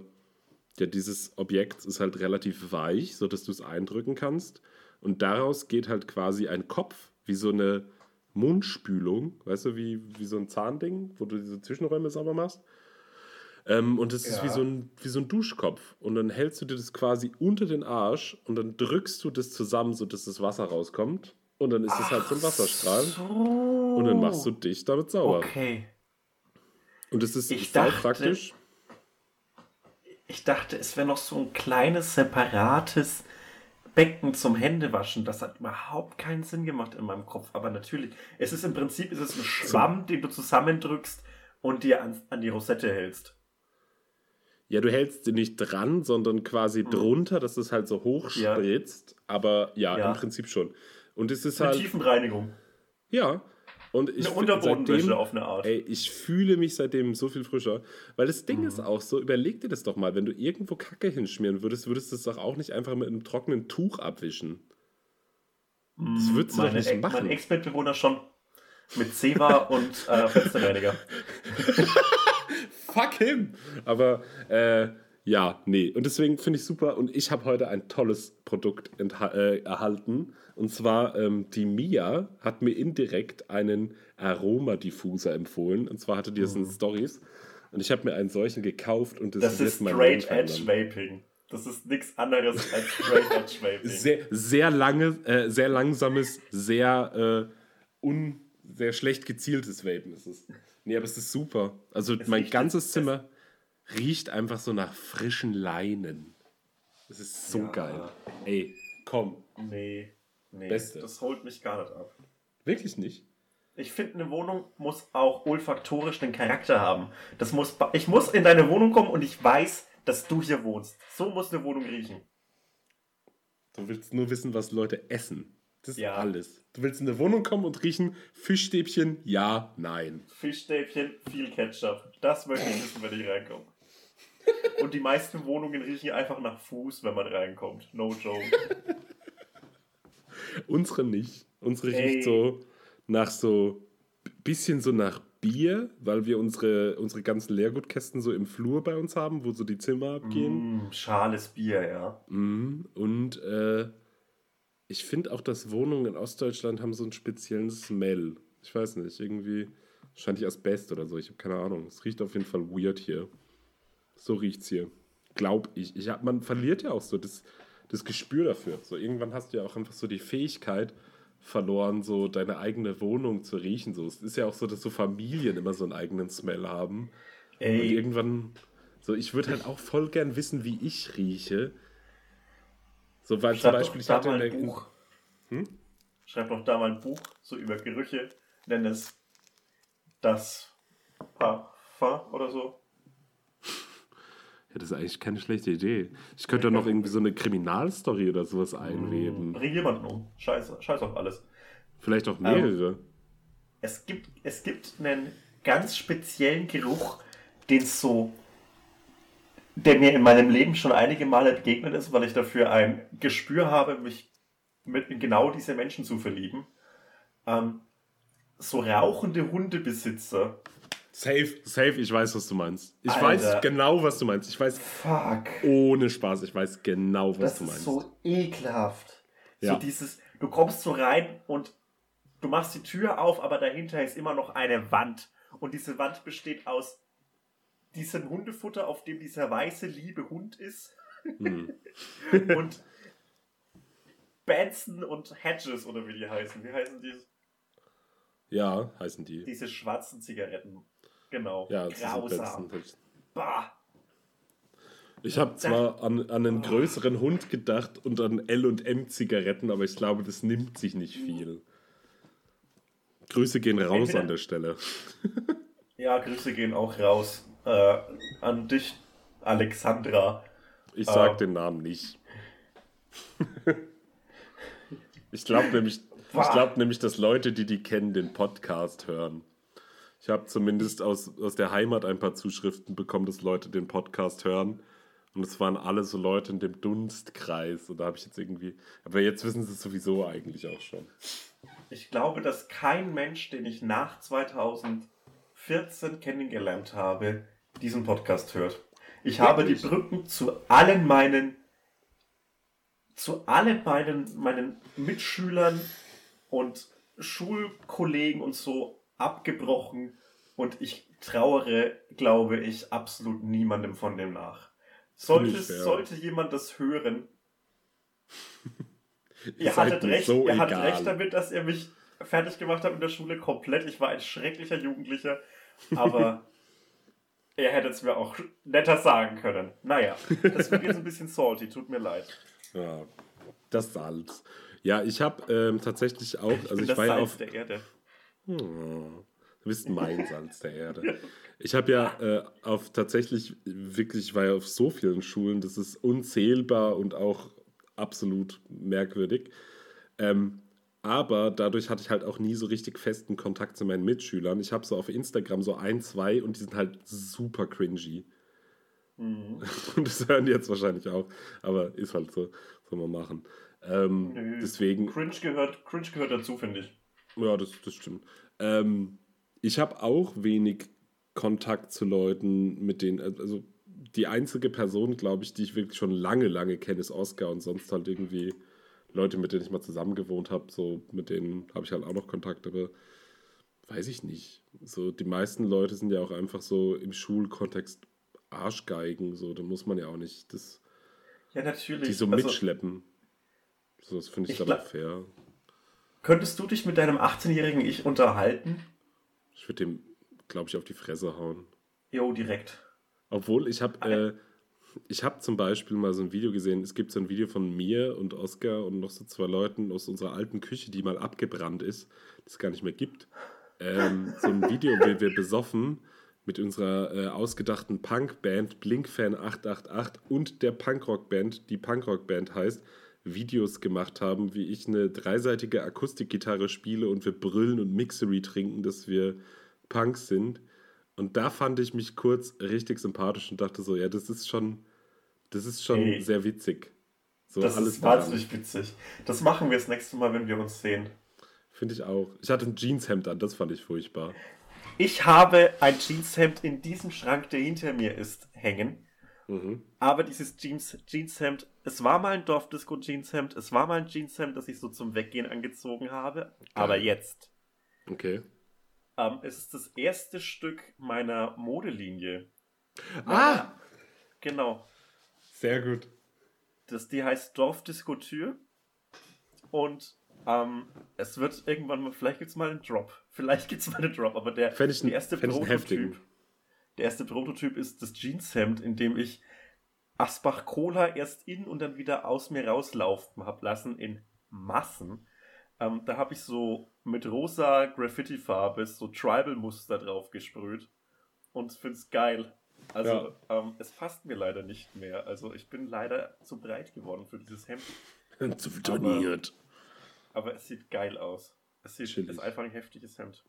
ja, dieses Objekts ist halt relativ weich, sodass du es eindrücken kannst. Und daraus geht halt quasi ein Kopf, wie so eine Mundspülung, weißt du, wie, wie so ein Zahnding, wo du diese Zwischenräume sauber machst. Ähm, und es ist Ja. wie so, ein, wie so ein Duschkopf. Und dann hältst du dir das quasi unter den Arsch und dann drückst du das zusammen, sodass das Wasser rauskommt. Und dann ist es halt so ein Wasserstrahl. Und dann machst du dich damit sauber. Okay. Und es ist Ich dachte- praktisch. Ich dachte, es wäre noch so ein kleines, separates Becken zum Händewaschen. Das hat überhaupt keinen Sinn gemacht in meinem Kopf. Aber natürlich, es ist im Prinzip ist es ein Schwamm, den du zusammendrückst und dir an, an die Rosette hältst. Ja, du hältst sie nicht dran, sondern quasi drunter, dass es halt so hoch Ja. spritzt. Aber ja, Ja. im Prinzip schon. Und es ist Eine halt. Tiefenreinigung. Ja. Und ich Eine Unterbodenwäsche seitdem- auf eine Art. Ey, ich fühle mich seitdem so viel frischer. Weil das Ding Mhm. ist auch so, überleg dir das doch mal, wenn du irgendwo Kacke hinschmieren würdest, würdest du es doch auch nicht einfach mit einem trockenen Tuch abwischen. Das würdest du doch nicht Ex- machen. Mein Ex-Mitbewohner schon mit Zewa (laughs) und äh, Fensterreiniger. Fuck him! Aber äh, ja, nee. Und deswegen finde ich super. Und ich habe heute ein tolles Produkt äh, erhalten. Und zwar ähm, die Mia hat mir indirekt einen Aromadiffuser empfohlen. Und zwar hatte die das in Stories. Und ich habe mir einen solchen gekauft und das, Das ist mein Straight. Edge Vaping. Das ist nichts anderes als Straight Edge Vaping. Sehr, sehr lange, äh, sehr langsames, sehr, äh, un, sehr schlecht gezieltes Vapen ist es. Nee, aber es ist super. Also Es mein ganzes es- Zimmer riecht einfach so nach frischen Leinen. Das ist so Ja. geil. Ey, komm. Nee, nee. Beste. Das holt mich gar nicht ab. Wirklich nicht? Ich finde, eine Wohnung muss auch olfaktorisch den Charakter haben. Das muss, ich muss in deine Wohnung kommen und ich weiß, dass du hier wohnst. So muss eine Wohnung riechen. Du willst nur wissen, was Leute essen. Das ist Ja. alles. Du willst in eine Wohnung kommen und riechen Fischstäbchen? Ja, nein. Fischstäbchen, viel Ketchup. Das möchte ich wissen, wenn ich reinkomme. (laughs) Und die meisten Wohnungen riechen einfach nach Fuß, wenn man reinkommt. No joke. (laughs) Unsere nicht. Unsere Ey. riecht so nach so bisschen so nach Bier, weil wir unsere, unsere ganzen Leergutkästen so im Flur bei uns haben, wo so die Zimmer abgehen. Mm, schales Bier, ja. Mhm. Und äh, ich finde auch, dass Wohnungen in Ostdeutschland haben so einen speziellen Smell. Ich weiß nicht, irgendwie wahrscheinlich Asbest oder so. Ich habe keine Ahnung. Es riecht auf jeden Fall weird hier. So riecht's hier. Glaub ich. ich hab, man verliert ja auch so das, das Gespür dafür. So irgendwann hast du ja auch einfach so die Fähigkeit verloren, so deine eigene Wohnung zu riechen. So, es ist ja auch so, dass so Familien immer so einen eigenen Smell haben. Und Ey, irgendwann, so ich würde halt auch voll gern wissen, wie ich rieche. So, weil zum schreib Beispiel, doch ich hatte mal in ein. Buch. Hm? Schreib doch da mal ein Buch, so über Gerüche. Nenn es das Parfum oder so. Ja, das ist eigentlich keine schlechte Idee. Ich könnte da noch irgendwie so eine Kriminalstory oder sowas einweben. Bring jemanden um. Scheiß, scheiß auf alles. Vielleicht auch mehrere. Es gibt, es gibt einen ganz speziellen Geruch, den so, der mir in meinem Leben schon einige Male begegnet ist, weil ich dafür ein Gespür habe, mich mit in genau diese Menschen zu verlieben. Ähm, so rauchende Hundebesitzer. Safe, safe, ich weiß, was du meinst. Ich Alter. weiß genau, was du meinst. Ich weiß Fuck. ohne Spaß, ich weiß genau, was Das du ist meinst. so ekelhaft. Ja. So dieses, du kommst so rein und du machst die Tür auf, aber dahinter ist immer noch eine Wand. Und diese Wand besteht aus diesem Hundefutter, auf dem dieser weiße, liebe Hund ist. Hm. (laughs) und Benson und Hedges, oder wie die heißen. Wie heißen die? Ja, heißen die. Diese schwarzen Zigaretten. Genau. Ja, das Grausam. ist Bah. Ich habe zwar an, an einen größeren Hund gedacht und an L&M-Zigaretten, aber ich glaube, das nimmt sich nicht viel. Grüße gehen raus an der Stelle. (laughs) Ja, Grüße gehen auch raus äh, an dich, Alexandra. Ich sag Ah. den Namen nicht. (laughs) ich glaube nämlich, ich Bah. glaub nämlich, dass Leute, die die kennen, den Podcast hören. Ich habe zumindest aus, aus der Heimat ein paar Zuschriften bekommen, dass Leute den Podcast hören. Und es waren alle so Leute in dem Dunstkreis. Und da habe ich jetzt irgendwie. Aber jetzt wissen sie es sowieso eigentlich auch schon. Ich glaube, dass kein Mensch, den ich nach 2014 kennengelernt habe, diesen Podcast hört. Ich habe die Brücken zu allen meinen zu allen meinen, meinen Mitschülern und Schulkollegen und so abgebrochen und ich trauere, glaube ich, absolut niemandem von dem nach. Sollte, ich sollte jemand das hören, (laughs) Ihr hattet recht, so ihr hattet egal. recht damit, dass ihr mich fertig gemacht habt in der Schule komplett. Ich war ein schrecklicher Jugendlicher, aber (laughs) ihr hättet es mir auch netter sagen können. Naja, das wird jetzt ein bisschen salty, tut mir leid. Ja, das Salz. Ja, ich habe ähm, tatsächlich auch. Ich Also ich das war ja auf. der Erde. Du bist mein Salz der Erde. Ich habe ja äh, auf tatsächlich wirklich, ich war ja auf so vielen Schulen, das ist unzählbar und auch absolut merkwürdig. Ähm, aber dadurch hatte ich halt auch nie so richtig festen Kontakt zu meinen Mitschülern. Ich habe so auf Instagram so ein, zwei und die sind halt super cringy. Mhm. (laughs) Und das hören die jetzt wahrscheinlich auch. Aber ist halt so, soll man machen. Ähm, Nö. deswegen, Cringe gehört, Cringe gehört dazu, finde ich. Ja, das, das stimmt. Ähm, ich habe auch wenig Kontakt zu Leuten, mit denen, also die einzige Person, glaube ich, die ich wirklich schon lange, lange kenne, ist Oscar und sonst halt irgendwie Leute, mit denen ich mal zusammen gewohnt habe, so mit denen habe ich halt auch noch Kontakt, aber weiß ich nicht. So, die meisten Leute sind ja auch einfach so im Schulkontext Arschgeigen, so, da muss man ja auch nicht das, Ja, natürlich. die so Also, mitschleppen. So, das finde ich, Ich dann auch fair. Könntest du dich mit deinem 18-jährigen Ich unterhalten? Ich würde dem, glaube ich, auf die Fresse hauen. Jo, direkt. Obwohl, ich habe äh, ich hab zum Beispiel mal so ein Video gesehen. Es gibt so ein Video von mir und Oscar und noch so zwei Leuten aus unserer alten Küche, die mal abgebrannt ist, die es gar nicht mehr gibt. Ähm, so ein Video, wie wir besoffen mit unserer äh, ausgedachten Punkband Blinkfan 888 und der Punkrockband, die Punkrockband heißt, Videos gemacht haben, wie ich eine dreiseitige Akustikgitarre spiele und wir brüllen und Mixery trinken, dass wir Punks sind. Und da fand ich mich kurz richtig sympathisch und dachte so, ja, das ist schon, das ist schon Ey. sehr witzig. So Das alles ist wahnsinnig witzig. Das machen wir das nächste Mal, wenn wir uns sehen. Finde ich auch. Ich hatte ein Jeanshemd an, das fand ich furchtbar. Ich habe ein Jeanshemd in diesem Schrank, der hinter mir ist, hängen. Mhm. Aber dieses Jeans, Jeanshemd, es war mal ein Dorfdisco-Jeanshemd, es war mal ein Jeanshemd, das ich so zum Weggehen angezogen habe. Aber jetzt. Okay. Ähm, es ist das erste Stück meiner Modelinie. Ah! Genau. Sehr gut. Das, die heißt Dorfdisco Tür. Und ähm, es wird irgendwann mal, vielleicht gibt es mal einen Drop. Vielleicht gibt es mal einen Drop, aber der, ich der erste Prototyp. Der erste Prototyp ist das Jeanshemd, in dem ich Asbach Cola erst in und dann wieder aus mir rauslaufen habe lassen in Massen. Ähm, da habe ich so mit rosa Graffiti-Farbe so Tribal-Muster drauf gesprüht und finde es geil. Also ähm, es passt mir leider nicht mehr. Also ich bin leider zu breit geworden für dieses Hemd, Zu betoniert. aber es sieht geil aus. Es sieht, ist einfach ein heftiges Hemd.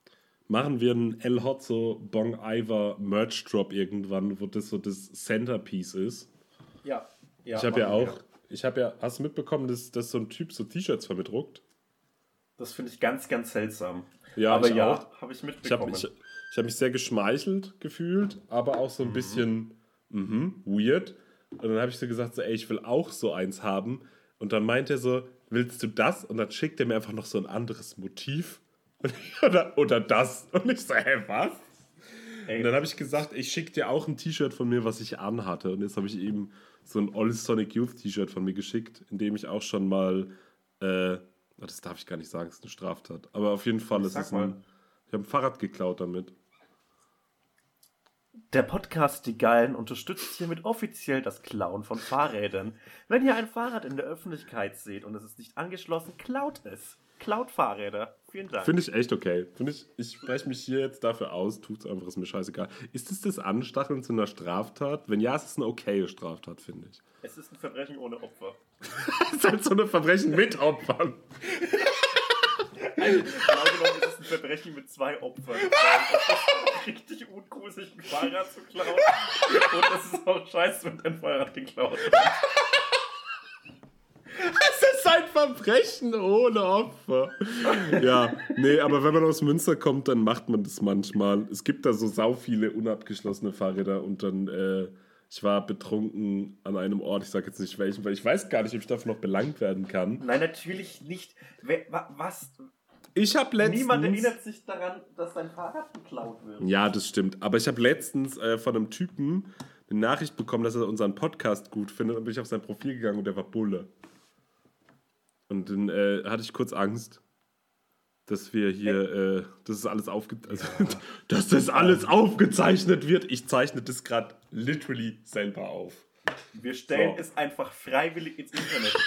Machen wir einen El Hotzo Bong Iver Merch Drop irgendwann, wo das so das Centerpiece ist. Ja. ja ich habe ja auch, wir. ich habe ja, hast du mitbekommen, dass, dass so ein Typ so T-Shirts vermitdruckt? Das finde ich ganz, ganz seltsam. Ja, aber ja, habe ich Ich habe mitbekommen. ich, ich hab mich sehr geschmeichelt gefühlt, aber auch so ein bisschen mhm, weird. Und dann habe ich so gesagt, so, ey, ich will auch so eins haben. Und dann meint er so, willst du das? Und dann schickt er mir einfach noch so ein anderes Motiv. (laughs) oder, oder das. Und ich so, hä, was? Ey, Und dann habe ich gesagt, ich schicke dir auch ein T-Shirt von mir, was ich anhatte. Und jetzt habe ich ihm so ein All Sonic Youth T-Shirt von mir geschickt, in dem ich auch schon mal, äh, oh, das darf ich gar nicht sagen, es ist eine Straftat. Aber auf jeden Fall, es ist mal. ein, ich habe ein Fahrrad geklaut damit. Der Podcast Die Geilen unterstützt hiermit offiziell das Klauen von Fahrrädern. Wenn ihr ein Fahrrad in der Öffentlichkeit seht und es ist nicht angeschlossen, klaut es. Klaut Fahrräder. Vielen Dank. Finde ich echt okay. Finde ich, ich spreche mich hier jetzt dafür aus, tut's einfach, ist mir scheißegal. Ist es das Anstacheln zu einer Straftat? Wenn ja, ist es eine okaye Straftat, finde ich. es ist ein Verbrechen ohne Opfer. Das ist halt so ein Verbrechen mit Opfern. Also, genau genommen ist es ein Verbrechen mit zwei Opfern. Es ist richtig uncool, sich ein Fahrrad zu klauen. Und es ist auch scheiße, wenn dein Fahrrad geklaut wird. (laughs) Es ein Verbrechen ohne Opfer. Ja, nee, aber wenn man aus Münster kommt, dann macht man das manchmal. Es gibt da so sau viele unabgeschlossene Fahrräder und dann, äh, ich war betrunken an einem Ort, ich sage jetzt nicht welchen, weil ich weiß gar nicht, ob ich dafür noch belangt werden kann. Nein, natürlich nicht. Wer, was? Ich habe letztens... Niemand erinnert sich daran, dass dein Fahrrad geklaut wird. Ja, das stimmt. Aber ich habe letztens äh, von einem Typen eine Nachricht bekommen, dass er unseren Podcast gut findet. Und bin ich auf sein Profil gegangen und der war Bulle. Und dann äh, hatte ich kurz Angst, dass wir hier, äh, dass es alles aufge also, (laughs) dass das alles aufgezeichnet wird. Ich zeichne das gerade literally selber auf. Wir stellen So. es einfach freiwillig ins Internet. (laughs)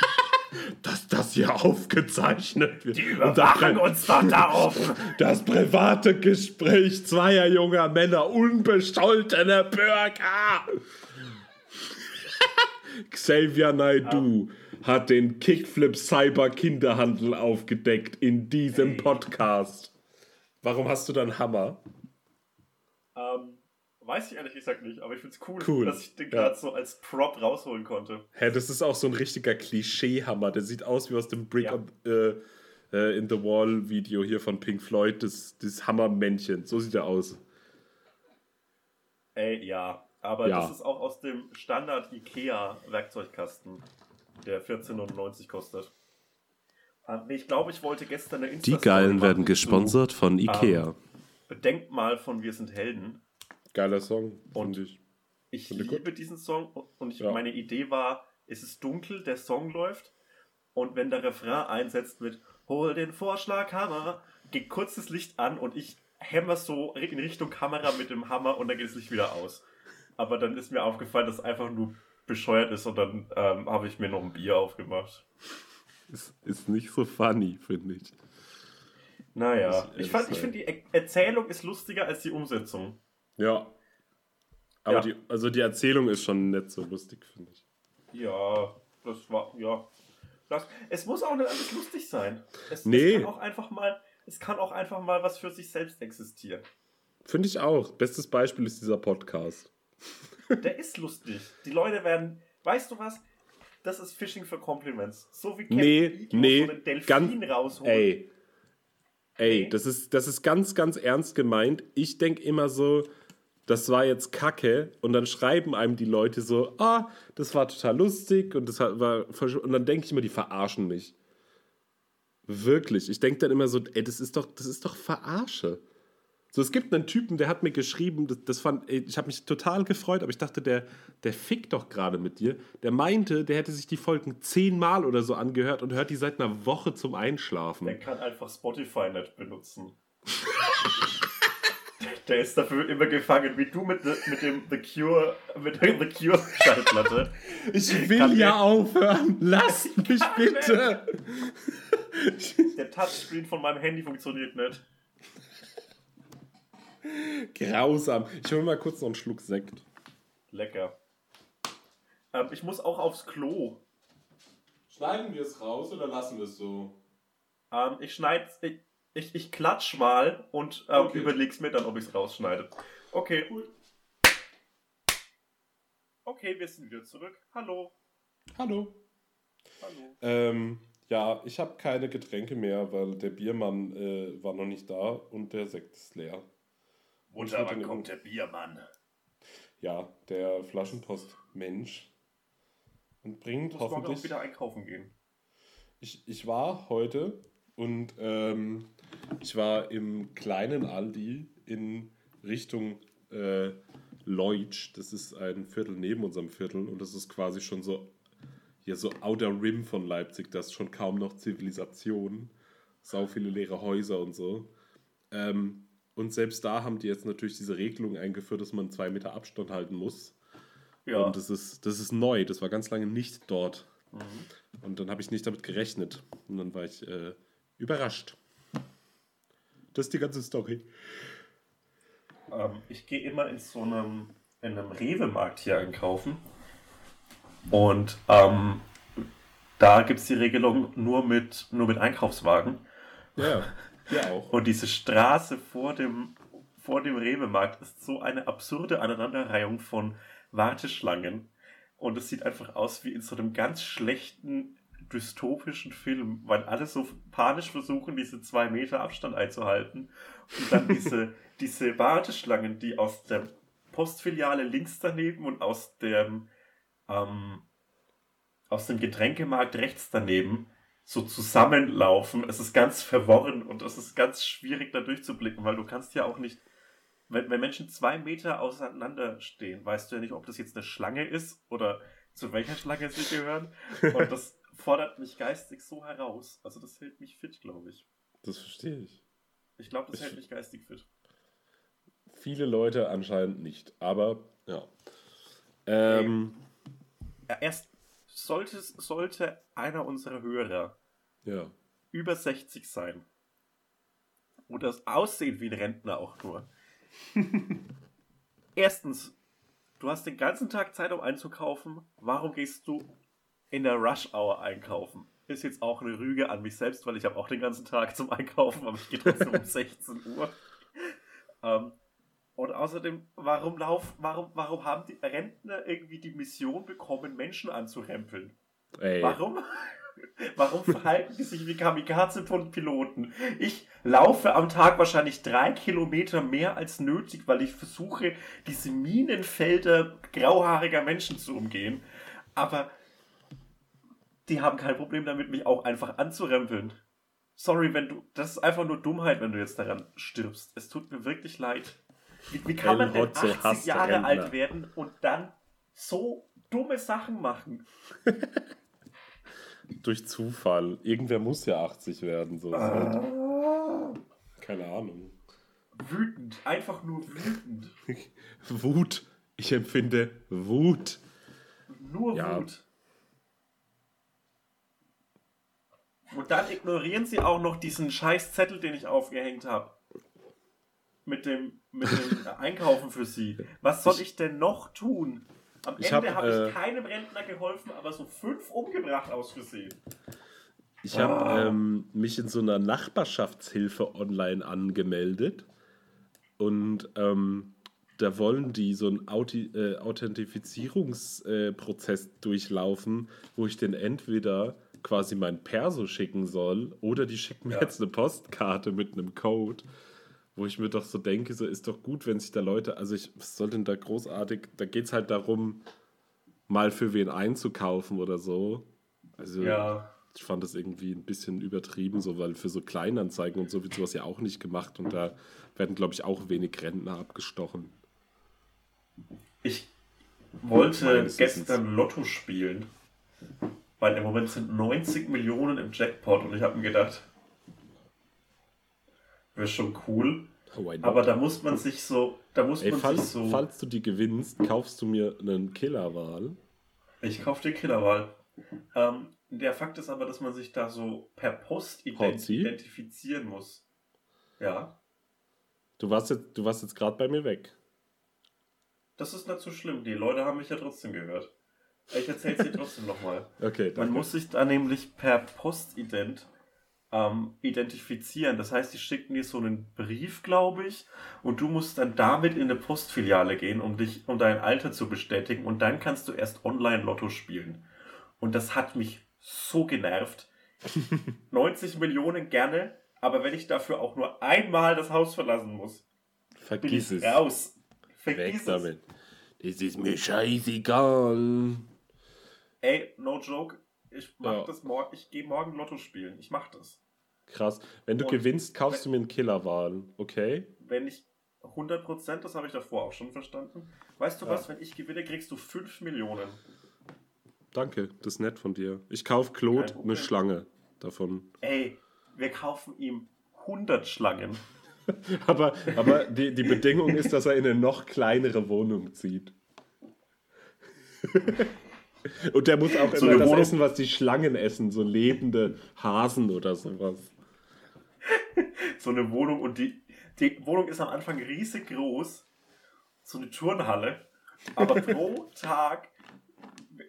Dass das hier aufgezeichnet wird. Die überwachen uns doch da (laughs) oben. das private Gespräch zweier junger Männer, unbescholtener Bürger. Xavier Naidoo hat den Kickflip Cyber Kinderhandel aufgedeckt in diesem Podcast. Warum hast du dann Hammer? Ähm, weiß ich ehrlich gesagt nicht, aber ich find's cool, Cool. dass ich den Ja. gerade so als Prop rausholen konnte. Hä, das ist auch so ein richtiger Klischee-Hammer. Der sieht aus wie aus dem Brick Ja. on, äh, äh, in the Wall Video hier von Pink Floyd, das, das Hammermännchen. So sieht er aus. Ey, ja. Aber Ja. das ist auch aus dem Standard IKEA Werkzeugkasten, der 14,99 kostet. Ähm, ich glaube, ich wollte gestern eine Die Insta-Story Geilen werden gesponsert von Ikea. zu Denkmal von Wir sind Helden. Geiler Song, Und- ich. Ich liebe diesen Song und ich, Ja. meine Idee war, es ist dunkel, der Song läuft und wenn der Refrain einsetzt mit Hol den Vorschlaghammer, geht kurz das Licht an und ich hämmer so in Richtung Kamera mit dem Hammer und dann geht das Licht wieder aus. Aber dann ist mir aufgefallen, dass einfach nur bescheuert ist und dann ähm, habe ich mir noch ein Bier aufgemacht. Ist, ist nicht so funny, finde ich. Naja, ich fand- ich finde, die Er- Erzählung ist lustiger als die Umsetzung. Ja. Aber Ja. Die, also die Erzählung ist schon nicht so lustig, finde ich. Ja, das war, ja. Das, es muss auch nicht alles lustig sein. Es, Nee. es kann auch einfach mal, es kann auch einfach mal was für sich selbst existieren. Finde ich auch. Bestes Beispiel ist dieser Podcast. Der ist lustig. Die Leute werden, weißt du was? Das ist Fishing for Compliments. So wie Captain Nee, nee, so Delfin ganz- rausholt. Ey. Ey, das ist, das ist ganz, ganz ernst gemeint. Ich denke immer so, das war jetzt Kacke. Und dann schreiben einem die Leute so, ah, das war total lustig. Und, das war, und dann denke ich immer, die verarschen mich. Wirklich. Ich denke dann immer so, ey, das ist doch, das ist doch Verarsche. So, es gibt einen Typen, der hat mir geschrieben, das, das fand, ich habe mich total gefreut, aber ich dachte, der, der fickt doch gerade mit dir. Der meinte, der hätte sich die Folgen zehnmal oder so angehört und hört die seit einer Woche zum Einschlafen. Der kann einfach Spotify nicht benutzen. (laughs) Der ist dafür immer gefangen, wie du mit, mit dem The Cure, mit der The Cure Schallplatte. Ich will Kann ja (laughs) der- aufhören. Lasst mich bitte. Der Touchscreen von meinem Handy funktioniert nicht. (laughs) Grausam. Ich hole mal kurz noch einen Schluck Sekt. Lecker. Ähm, ich muss auch aufs Klo. Schneiden wir es raus oder lassen wir es so? Ähm, ich schneide, ich, ich, ich klatsch mal und ähm, Okay. überleg's mir dann, ob ich es rausschneide. Okay. Okay, wir sind wieder zurück. Hallo. Hallo. Hallo. Ähm, ja, ich habe keine Getränke mehr, weil der Biermann äh, war noch nicht da und der Sekt ist leer. Ich würd kommt der Biermann. Ja, der Flaschenpost-Mensch. Und bringt morgen auch hoffentlich. wieder einkaufen gehen. Ich, ich war heute und ähm, ich war im kleinen Aldi in Richtung äh, Leutsch. Das ist ein Viertel neben unserem Viertel und das ist quasi schon so hier so Outer Rim von Leipzig. Das ist schon kaum noch Zivilisation. Sau viele leere Häuser und so. Ähm, und selbst da haben die jetzt natürlich diese Regelung eingeführt, dass man zwei Meter Abstand halten muss. Ja. Und das ist, das ist neu. Das war ganz lange nicht dort. Mhm. Und dann habe ich nicht damit gerechnet. Und dann war ich äh, überrascht. Das ist die ganze Story. Ähm, ich gehe immer in so einem, in einem Rewe-Markt hier einkaufen. Und ähm, da gibt es die Regelung nur mit, nur mit Einkaufswagen. Ja, (laughs) hier auch. Und diese Straße vor dem, vor dem Rewe-Markt ist so eine absurde Aneinanderreihung von Warteschlangen. Und es sieht einfach aus wie in so einem ganz schlechten dystopischen Film, weil alle so panisch versuchen, diese zwei Meter Abstand einzuhalten. Und dann diese, (laughs) diese Warteschlangen, die aus der Postfiliale links daneben und aus dem, ähm, aus dem Getränkemarkt rechts daneben so zusammenlaufen. Es ist ganz verworren und es ist ganz schwierig da durchzublicken, weil du kannst ja auch nicht, wenn, wenn Menschen zwei Meter auseinander stehen, weißt du ja nicht, ob das jetzt eine Schlange ist oder zu welcher Schlange sie gehören. Und das (laughs) fordert mich geistig so heraus. Also das hält mich fit, glaube ich. Das verstehe ich. Ich glaube, das Ich- hält mich geistig fit. Viele Leute anscheinend nicht. Aber ja. Ähm, Ja, Erst sollte, sollte einer unserer Hörer ja. über 60 sein und das Aussehen wie ein Rentner auch nur. (laughs) Erstens, du hast den ganzen Tag Zeit, um einzukaufen. Warum gehst du in der Rush Hour einkaufen? Ist jetzt auch eine Rüge an mich selbst, weil ich habe auch den ganzen Tag zum Einkaufen, aber ich gehe trotzdem um (laughs) 16 Uhr. Ähm, und außerdem, warum, lauf, warum, warum haben die Rentner irgendwie die Mission bekommen, Menschen anzurempeln? Ey. Warum? (laughs) Warum verhalten die sich wie Kamikaze-Piloten? Ich laufe am Tag wahrscheinlich drei Kilometer mehr als nötig, weil ich versuche, diese Minenfelder grauhaariger Menschen zu umgehen. Aber die haben kein Problem damit, mich auch einfach anzurempeln. Sorry, wenn du. Das ist einfach nur Dummheit, wenn du jetzt daran stirbst. Es tut mir wirklich leid. Wie, wie kann El man denn Hotzo 80 hasst Jahre Rentner. alt werden und dann so dumme Sachen machen? (laughs) Durch Zufall. Irgendwer muss ja 80 werden. So. Ah. keine Ahnung. Wütend, einfach nur wütend. (laughs) Wut. Ich empfinde Wut. Nur Ja. Wut. Und dann ignorieren sie auch noch diesen scheiß Zettel, den ich aufgehängt habe. Mit dem, mit dem (laughs) Einkaufen für sie. Was soll ich, denn noch tun? Am Ich Ende hab, habe äh, ich keinem Rentner geholfen, aber so fünf umgebracht aus Versehen. Ich habe Ah. ähm, mich in so einer Nachbarschaftshilfe online angemeldet und ähm, da wollen die so einen Auti äh, Authentifizierungsprozess äh, durchlaufen, wo ich den entweder quasi mein Perso schicken soll oder die schicken mir Ja. jetzt eine Postkarte mit einem Code, wo ich mir doch so denke, so ist doch gut, wenn sich da Leute, also ich, was soll denn da großartig, da geht es halt darum, mal für wen einzukaufen oder so. Also Ja. ich fand das irgendwie ein bisschen übertrieben, so, weil für so Kleinanzeigen und so wird sowas ja auch nicht gemacht und da werden, glaube ich, auch wenig Rentner abgestochen. Ich wollte Meines Wissens. gestern Lotto spielen, weil im Moment sind 90 Millionen im Jackpot und ich habe mir gedacht, wäre schon cool. Not? Aber da muss man sich so, da muss Ey, man falls, sich so. falls du die gewinnst, kaufst du mir einen Killerwal. Ich kaufe den Killerwahl. Ähm, der Fakt ist aber, dass man sich da so per Post ident identifizieren muss. Ja, Du warst jetzt, du warst jetzt gerade bei mir weg. das ist nicht so schlimm. Die Leute haben mich ja trotzdem gehört. Ich erzähle es dir (laughs) trotzdem nochmal. Okay, Man danke. muss sich da nämlich per Postident ähm, identifizieren. Das heißt, die schicken dir so einen Brief, glaube ich, und du musst dann damit in eine Postfiliale gehen, um dich, um dein Alter zu bestätigen. Und dann kannst du erst Online-Lotto spielen. Und das hat mich so genervt. (laughs) 90 Millionen gerne, aber wenn ich dafür auch nur einmal das Haus verlassen muss, Vergiss es. raus. Weg Vergiss es. damit. Das ist mir scheißegal. Ey, no joke. Ich mach Ja. das morgen. Ich gehe morgen Lotto spielen. Ich mach das. Krass. Wenn du Und gewinnst, kaufst du mir einen Killerwahn, okay? Wenn ich 100%, das habe ich davor auch schon verstanden. Weißt du Ja. was, wenn ich gewinne, kriegst du 5 Millionen. Danke, das ist nett von dir. Ich kauf Claude eine Schlange davon. Ey, wir kaufen ihm 100 Schlangen. (laughs) Aber, aber die, die Bedingung ist, dass er in eine noch kleinere Wohnung zieht. (laughs) Und der muss auch So immer das Wohnung- essen, was die Schlangen essen, so lebende Hasen oder sowas. So eine Wohnung und die, die Wohnung ist am Anfang riesig groß. So eine Turnhalle. Aber pro (laughs) Tag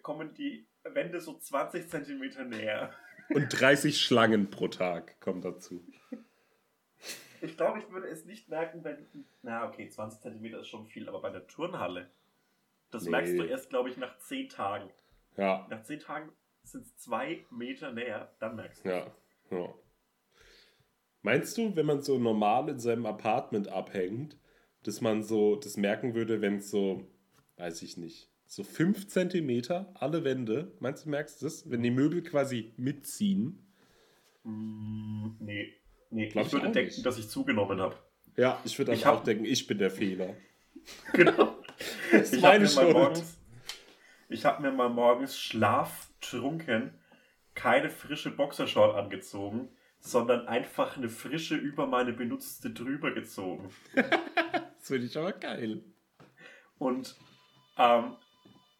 kommen die Wände so 20 Zentimeter näher. Und 30 Schlangen pro Tag kommen dazu. Ich glaube, ich würde es nicht merken, wenn. Na, okay, 20 Zentimeter ist schon viel, aber bei der Turnhalle, das Nee. merkst du erst, glaube ich, nach 10 Tagen. Ja, Nach 10 Tagen sind es zwei Meter näher, dann merkst du. ja, ja. Meinst du, wenn man so normal in seinem Apartment abhängt, dass man so das merken würde, wenn es so, weiß ich nicht, so 5 Zentimeter alle Wände, meinst du, merkst du das? Wenn die Möbel quasi mitziehen? Mm, nee. Nee, Glaub ich ich würde denken, nicht. dass ich zugenommen habe. Ja, ich würde hab- auch denken, ich bin der Fehler. (laughs) Genau. Das ist Ich meine Schuld. morgens- ich hab mir mal morgens schlaftrunken keine frische Boxershort angezogen, sondern einfach eine frische über meine benutzte drüber gezogen. (laughs) Das finde ich aber geil. Und ähm,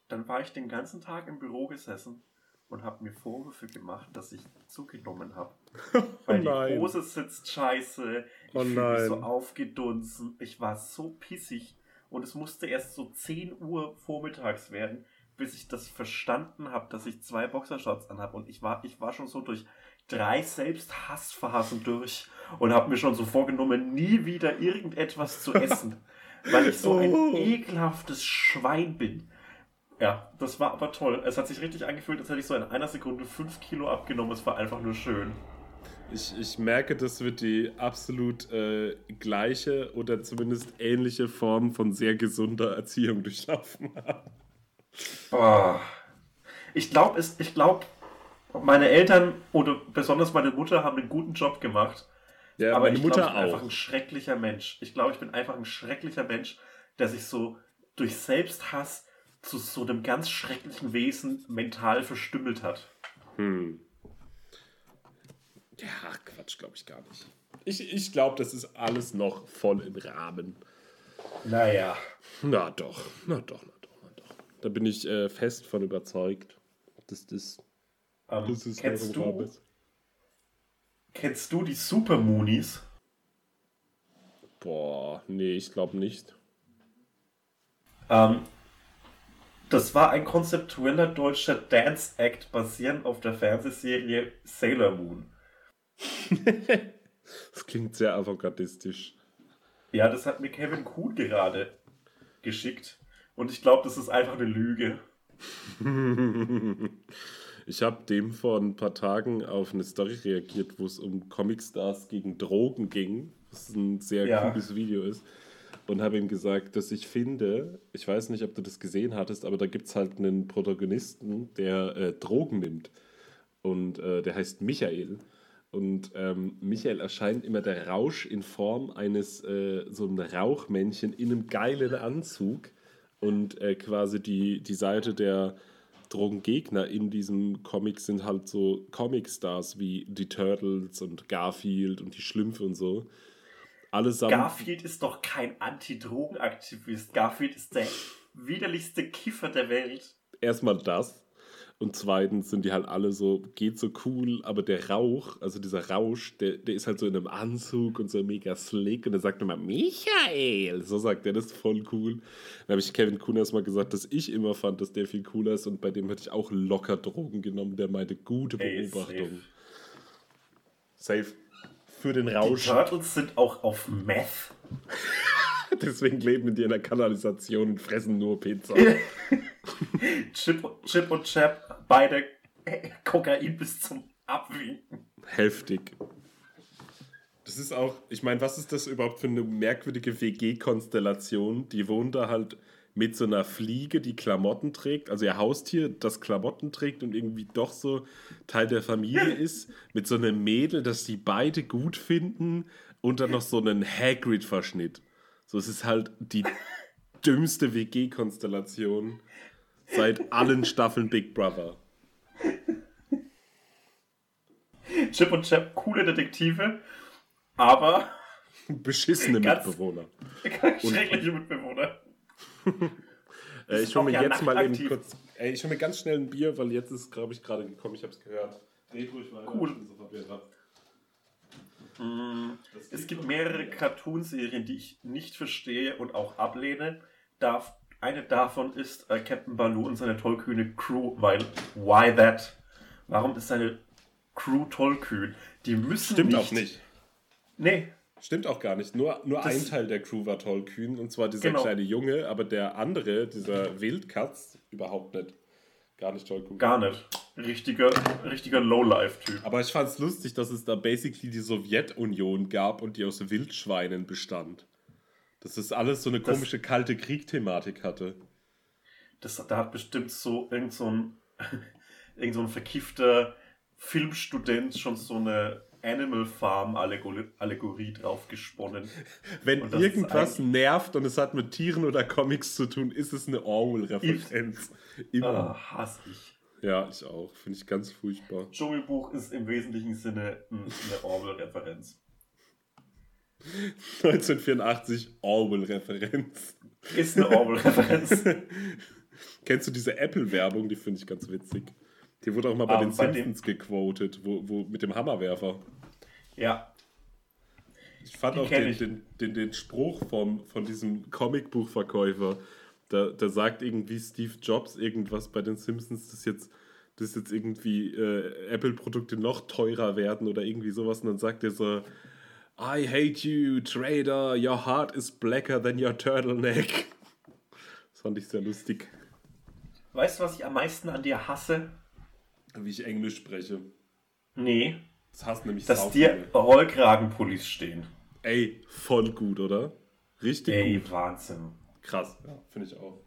dann war ich den ganzen Tag im Büro gesessen und habe mir Vorwürfe gemacht, dass ich zugenommen habe. (laughs) Weil die. Hose sitzt scheiße, ich Oh fühle mich so aufgedunsen, ich war so pissig und es musste erst so 10 Uhr vormittags werden, bis ich das verstanden habe, dass ich zwei Boxershorts anhabe und ich war, ich war schon so durch drei Selbsthassphasen durch und habe mir schon so vorgenommen, nie wieder irgendetwas zu (laughs) essen, weil ich so Oh. ein ekelhaftes Schwein bin. Ja, das war aber toll. Es hat sich richtig angefühlt, als hätte ich so in einer Sekunde 5 Kilo abgenommen. Es war einfach nur schön. Ich, ich merke, das wird die absolut äh, gleiche oder zumindest ähnliche Form von sehr gesunder Erziehung durchlaufen haben. Ah. Ich glaube, ich glaube, meine Eltern oder besonders meine Mutter haben einen guten Job gemacht. Ja, aber meine ich Mutter glaube, ich bin einfach auch. ein schrecklicher Mensch. Ich glaube, ich bin einfach ein schrecklicher Mensch, der sich so durch Selbsthass zu so einem ganz schrecklichen Wesen mental verstümmelt hat. Hm. Ja, Quatsch, glaube ich gar nicht. Ich, ich glaube, das ist alles noch voll im Rahmen. Naja. Na doch, na doch, na doch, na doch. Da bin ich äh, fest von überzeugt, dass das, Ähm, das ist kennst, du, ist. kennst du die Super Moonies? Boah, nee, ich glaube nicht. Ähm, das war ein konzeptueller deutscher Dance-Act basierend auf der Fernsehserie Sailor Moon. (laughs) Das klingt sehr avantgardistisch. Ja, das hat mir Kevin Kuhn gerade geschickt. Und ich glaube, das ist einfach eine Lüge. (laughs) Ich habe dem vor ein paar Tagen auf eine Story reagiert, wo es um Comicstars gegen Drogen ging, was ein sehr Ja. cooles Video ist. Und habe ihm gesagt, dass ich finde, ich weiß nicht, ob du das gesehen hattest, aber da gibt es halt einen Protagonisten, der äh, Drogen nimmt. Und äh, der heißt Michael. Und ähm, Michael erscheint immer der Rausch in Form eines äh, so einem Rauchmännchen in einem geilen Anzug. Und äh, quasi die, die Seite der Drogengegner in diesem Comic sind halt so Comicstars wie die Turtles und Garfield und die Schlümpfe und so. Allesamt. Garfield ist doch kein Anti-Drogen-Aktivist. Garfield ist der widerlichste Kiffer der Welt. erstmal das. Und zweitens sind die halt alle so, geht so cool, aber der Rauch, also dieser Rausch, der, der ist halt so in einem Anzug und so mega slick und er sagt immer, Michael, so sagt er, das ist voll cool. Dann habe ich Kevin Kuhn erstmal gesagt, dass ich immer fand, dass der viel cooler ist und bei dem hätte ich auch locker Drogen genommen, der meinte, gute Beobachtung. Safe. Für den Die Rausch. Turtles sind auch auf Meth. (laughs) Deswegen leben die in der Kanalisation und fressen nur Pizza. (laughs) Chip, Chip und Chap, beide Kokain bis zum Abwinken. Heftig. Das ist auch, ich meine, was ist das überhaupt für eine merkwürdige WG-Konstellation? Die wohnen da halt mit so einer Fliege, die Klamotten trägt, also ihr Haustier, das Klamotten trägt und irgendwie doch so Teil der Familie ist, mit so einem Mädel, das die beide gut finden und dann noch so einen Hagrid-Verschnitt. So, es ist halt die (laughs) dümmste WG-Konstellation seit allen Staffeln Big Brother. Chip und Chap, coole Detektive, aber Beschissene Ganz- Mitbewohner. schreckliche Mitbewohner. (laughs) Äh, ich hole mir ja jetzt mal eben kurz. Ey, ich hole mir ganz schnell ein Bier, weil jetzt ist, glaube ich, gerade gekommen. Ich habe es gehört. Red ruhig weiter. Cool. ich bin so verwirrt. Das Es gibt mehrere. Cartoonserien, die ich nicht verstehe und auch ablehne. Darf, eine davon ist äh, Captain Baloo und seine tollkühne Crew, weil why that? Warum ist seine Crew tollkühn? Die müssen Stimmt nicht. auch nicht. Nee, Stimmt auch gar nicht. Nur, nur Das- ein Teil der Crew war tollkühn, und zwar dieser Genau. kleine Junge, aber der andere, dieser Wildkatz, überhaupt nicht. Gar nicht tollkühn. gar nicht. Richtiger, richtiger Lowlife-Typ. Aber ich fand es lustig, dass es da basically die Sowjetunion gab und die aus Wildschweinen bestand. Dass das alles so eine Das- komische kalte Krieg-Thematik hatte. Das, da hat bestimmt so irgend so ein, (laughs) irgend so ein verkiffter Filmstudent schon so eine Animal Farm Allegorie, Allegorie drauf gesponnen. Wenn irgendwas nervt und es hat mit Tieren oder Comics zu tun, ist es eine Orwell-Referenz. Immer. Ah, hasse ich. Ja, ich auch. Finde ich ganz furchtbar. Dschungelbuch ist im wesentlichen Sinne ein- eine Orwell-Referenz. (laughs) 1984 Orwell-Referenz. Ist eine Orwell-Referenz. (laughs) Kennst du diese Apple-Werbung? Die finde ich ganz witzig. Die wurde auch mal bei Ah, den bei Simpsons gequotet, wo, wo, mit dem Hammerwerfer. Ja, Ich fand Die auch den, ich. den, den, den Spruch vom, von diesem Comicbuchverkäufer. Da, da sagt irgendwie Steve Jobs irgendwas bei den Simpsons, dass jetzt, dass jetzt irgendwie äh, Apple-Produkte noch teurer werden oder irgendwie sowas. Und dann sagt er so: I hate you, Trader. Your heart is blacker than your turtleneck. (laughs) Das fand ich sehr lustig, weißt du, was ich am meisten an dir hasse? wie ich Englisch spreche. Nee, Das hasst nämlich dass dir. Rollkragenpullis stehen. Ey, voll gut, oder? Richtig Ey, gut. Wahnsinn. Krass, ja, finde ich auch.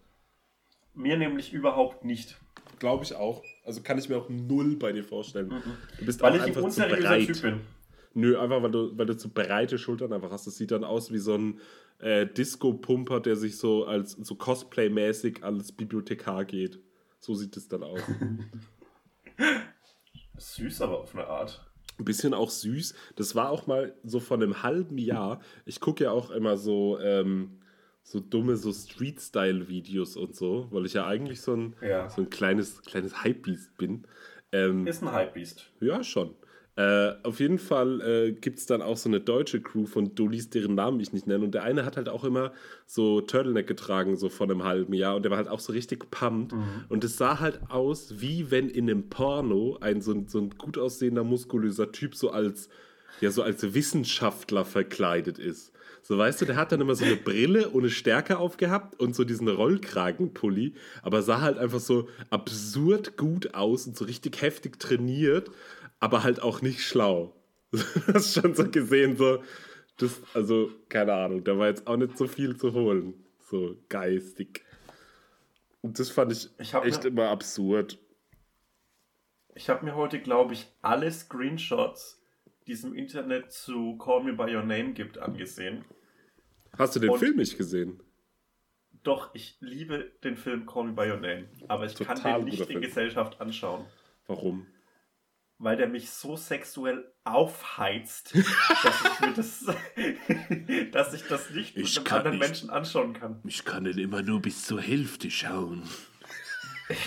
Mir nämlich überhaupt nicht. Glaube ich auch. Also kann ich mir auch null bei dir vorstellen. Du bist Mhm. Weil auch ich ein einfach zu unseriöser breit. Typ bin. Nö, einfach weil du, weil du zu breite Schultern einfach hast. Das sieht dann aus wie so ein äh, Disco-Pumper, der sich so als so Cosplay-mäßig als Bibliothekar geht. So sieht es dann aus. (laughs) Süß, aber auf eine Art. Ein bisschen auch süß. Das war auch mal so von einem halben Jahr. Ich gucke ja auch immer so, ähm, so dumme so Street-Style-Videos und so, weil ich ja eigentlich so ein, Ja. so ein kleines, kleines Hypebeast bin. Ähm, Ist ein Hypebeast. Ja, schon. Äh, auf jeden Fall äh, gibt es dann auch so eine deutsche Crew von Dullis, deren Namen ich nicht nenne. Und der eine hat halt auch immer so Turtleneck getragen, so vor einem halben Jahr. Und der war halt auch so richtig pumped. Und es sah halt aus, wie wenn in einem Porno ein so, ein so ein gut aussehender, muskulöser Typ so als, ja, so als Wissenschaftler verkleidet ist. So, weißt du, der hat dann immer so eine Brille ohne Stärke aufgehabt und so diesen Rollkragenpulli, aber sah halt einfach so absurd gut aus und so richtig heftig trainiert, aber halt auch nicht schlau. (laughs) Du hast schon so gesehen, so, das, also, keine Ahnung, da war jetzt auch nicht so viel zu holen. So geistig. Und das fand ich, Ich echt mir- immer absurd. Ich habe mir heute, glaube ich, alle Screenshots, die es im Internet zu Call Me By Your Name gibt, angesehen. Hast du den Und- Film nicht gesehen? Doch, ich liebe den Film Call Me By Your Name. Aber ich kann Total den nicht in Film. Gesellschaft anschauen. Warum? Weil der mich so sexuell aufheizt, (laughs) dass ich mir das, (laughs) dass ich das nicht mit Ich einem kann anderen nicht. Menschen anschauen kann. Ich kann ihn immer nur bis zur Hälfte schauen. (laughs)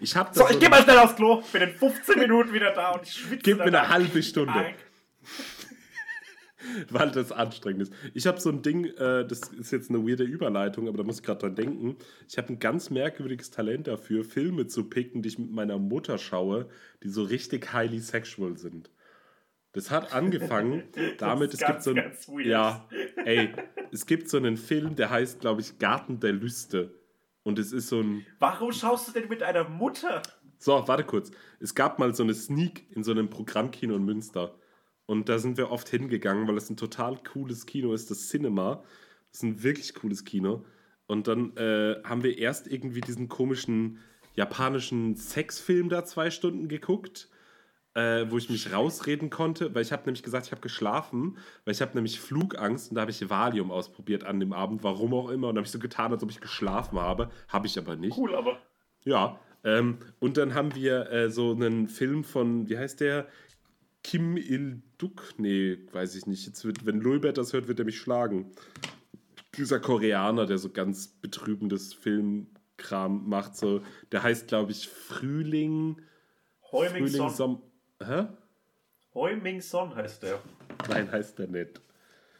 Ich hab So, das ich geh mal schnell aufs Klo, bin in 15 Minuten wieder da und ich schwitze. Gib mir eine halbe Stunde. Arg. (laughs) weil das anstrengend ist. Ich habe so ein Ding, äh, das ist jetzt eine weirde Überleitung, aber da muss ich gerade dran denken. Ich habe ein ganz merkwürdiges Talent dafür, Filme zu picken, die ich mit meiner Mutter schaue, die so richtig highly sexual sind. Das hat angefangen (laughs) damit, es gibt so ein, ja, ey, es gibt so einen Film, der heißt, glaube ich, Garten der Lüste. Und es ist so ein, Warum schaust du denn mit einer Mutter? so, warte kurz. Es gab mal so eine Sneak in so einem Programmkino in Münster. Und da sind wir oft hingegangen, weil es ein total cooles Kino ist, das Cinema. Das ist ein wirklich cooles Kino. Und dann äh, haben wir erst irgendwie diesen komischen japanischen Sexfilm da zwei Stunden geguckt, äh, wo ich mich rausreden konnte, weil ich habe nämlich gesagt, ich habe geschlafen, weil ich habe nämlich Flugangst und da habe ich Valium ausprobiert an dem Abend, warum auch immer. Und da habe ich so getan, als ob ich geschlafen habe. Habe ich aber nicht. Cool, aber. Ja. Ähm, und dann haben wir äh, so einen Film von, wie heißt der? Kim Il-duk? Nee, weiß ich nicht. Jetzt wird, wenn Lulbert das hört, wird er mich schlagen. Dieser Koreaner, der so ganz betrübendes Filmkram macht, so, der heißt, glaube ich, Frühling. Heuming Frühling, Son. Hä? Hoi Ming Son heißt der. Nein, heißt der nicht.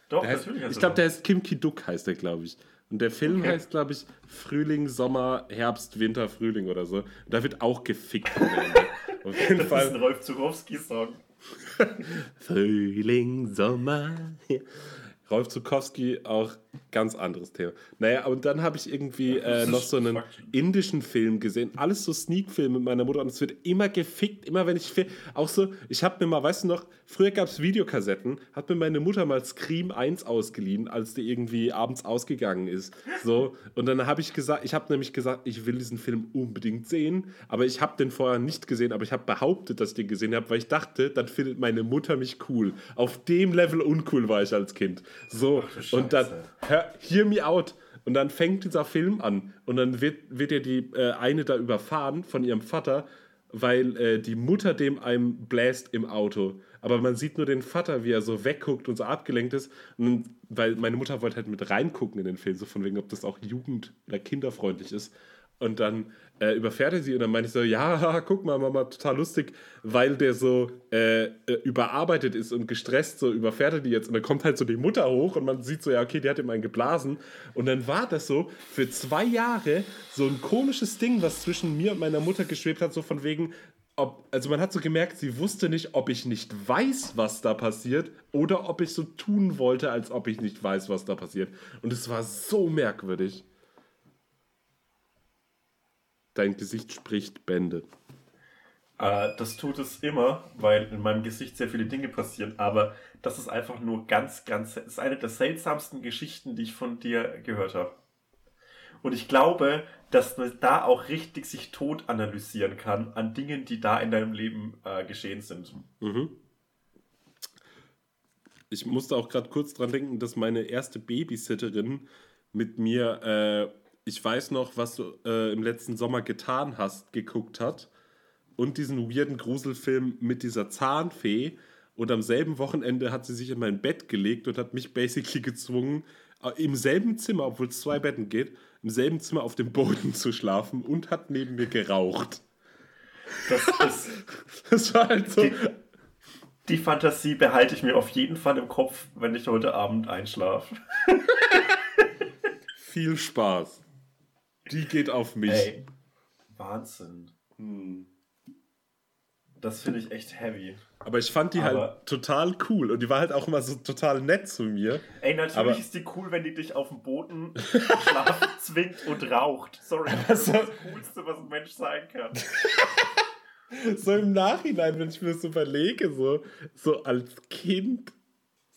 Doch, Der heißt, natürlich heißt ich glaube, der heißt Kim Ki-duk, heißt der, glaube ich. Und der Film Okay. heißt, glaube ich, Frühling, Sommer, Herbst, Winter, Frühling oder so. Und da wird auch gefickt. Auf (laughs) jeden Das ist Fall. ein Rolf Zukowski-Song. (laughs) Frühling, Sommer. Rolf Zukowski, auch ganz anderes Thema. Naja, und dann habe ich irgendwie äh, noch so einen indischen Film gesehen. Alles so Sneak-Film mit meiner Mutter und es wird immer gefickt, immer wenn ich. Auch so, ich habe mir mal, weißt du noch, früher gab es Videokassetten, hat mir meine Mutter mal Scream 1 ausgeliehen, als die irgendwie abends ausgegangen ist. So, und dann habe ich gesagt, ich habe nämlich gesagt, ich will diesen Film unbedingt sehen, aber ich habe den vorher nicht gesehen, aber ich habe behauptet, dass ich den gesehen habe, weil ich dachte, dann findet meine Mutter mich cool. Auf dem Level uncool war ich als Kind. So, du und dann, hör, hear me out. Und dann fängt dieser Film an und dann wird, wird ja die äh, eine da überfahren von ihrem Vater, weil äh, die Mutter dem einem bläst im Auto. Aber man sieht nur den Vater, wie er so wegguckt und so abgelenkt ist. Und weil meine Mutter wollte halt mit reingucken in den Film, so von wegen, ob das auch jugend- oder kinderfreundlich ist. Und dann äh, überfährt er sie und dann meinte ich so, ja, (laughs) guck mal, Mama, total lustig, weil der so äh, äh, überarbeitet ist und gestresst, so überfährt er die jetzt. Und dann kommt halt so die Mutter hoch und man sieht so, ja, okay, die hat ihm einen geblasen. Und dann war das so für zwei Jahre so ein komisches Ding, was zwischen mir und meiner Mutter geschwebt hat, so von wegen, ob, also man hat so gemerkt, sie wusste nicht, ob ich nicht weiß, was da passiert, oder ob ich so tun wollte, als ob ich nicht weiß, was da passiert. Und es war so merkwürdig. Dein Gesicht spricht Bände. Äh, das tut es immer, weil in meinem Gesicht sehr viele Dinge passieren, aber das ist einfach nur ganz, ganz, das ist eine der seltsamsten Geschichten, die ich von dir gehört habe. Und ich glaube, dass man da auch richtig sich tot analysieren kann an Dingen, die da in deinem Leben äh, geschehen sind. Ich musste auch gerade kurz dran denken, dass meine erste Babysitterin mit mir, äh, ich weiß noch, was du äh, im letzten Sommer getan hast, geguckt hat. Und diesen weirden Gruselfilm mit dieser Zahnfee. Und am selben Wochenende hat sie sich in mein Bett gelegt und hat mich basically gezwungen, äh, im selben Zimmer, obwohl es zwei Betten geht, im selben Zimmer auf dem Boden zu schlafen und hat neben mir geraucht. Das ist, (laughs) Das war halt so. Die- die Fantasie behalte ich mir auf jeden Fall im Kopf, wenn ich heute Abend einschlafe. Viel Spaß. Die geht auf mich. Ey, Wahnsinn. Das finde ich echt heavy. Aber ich fand die Aber- halt total cool und die war halt auch immer so total nett zu mir. Ey, natürlich Aber- ist die cool, wenn die dich auf dem Boden schlafen (laughs) zwingt und raucht. Sorry, das ist Also- das Coolste, was ein Mensch sein kann. (laughs) So im Nachhinein, wenn ich mir das überlege, so, so als Kind,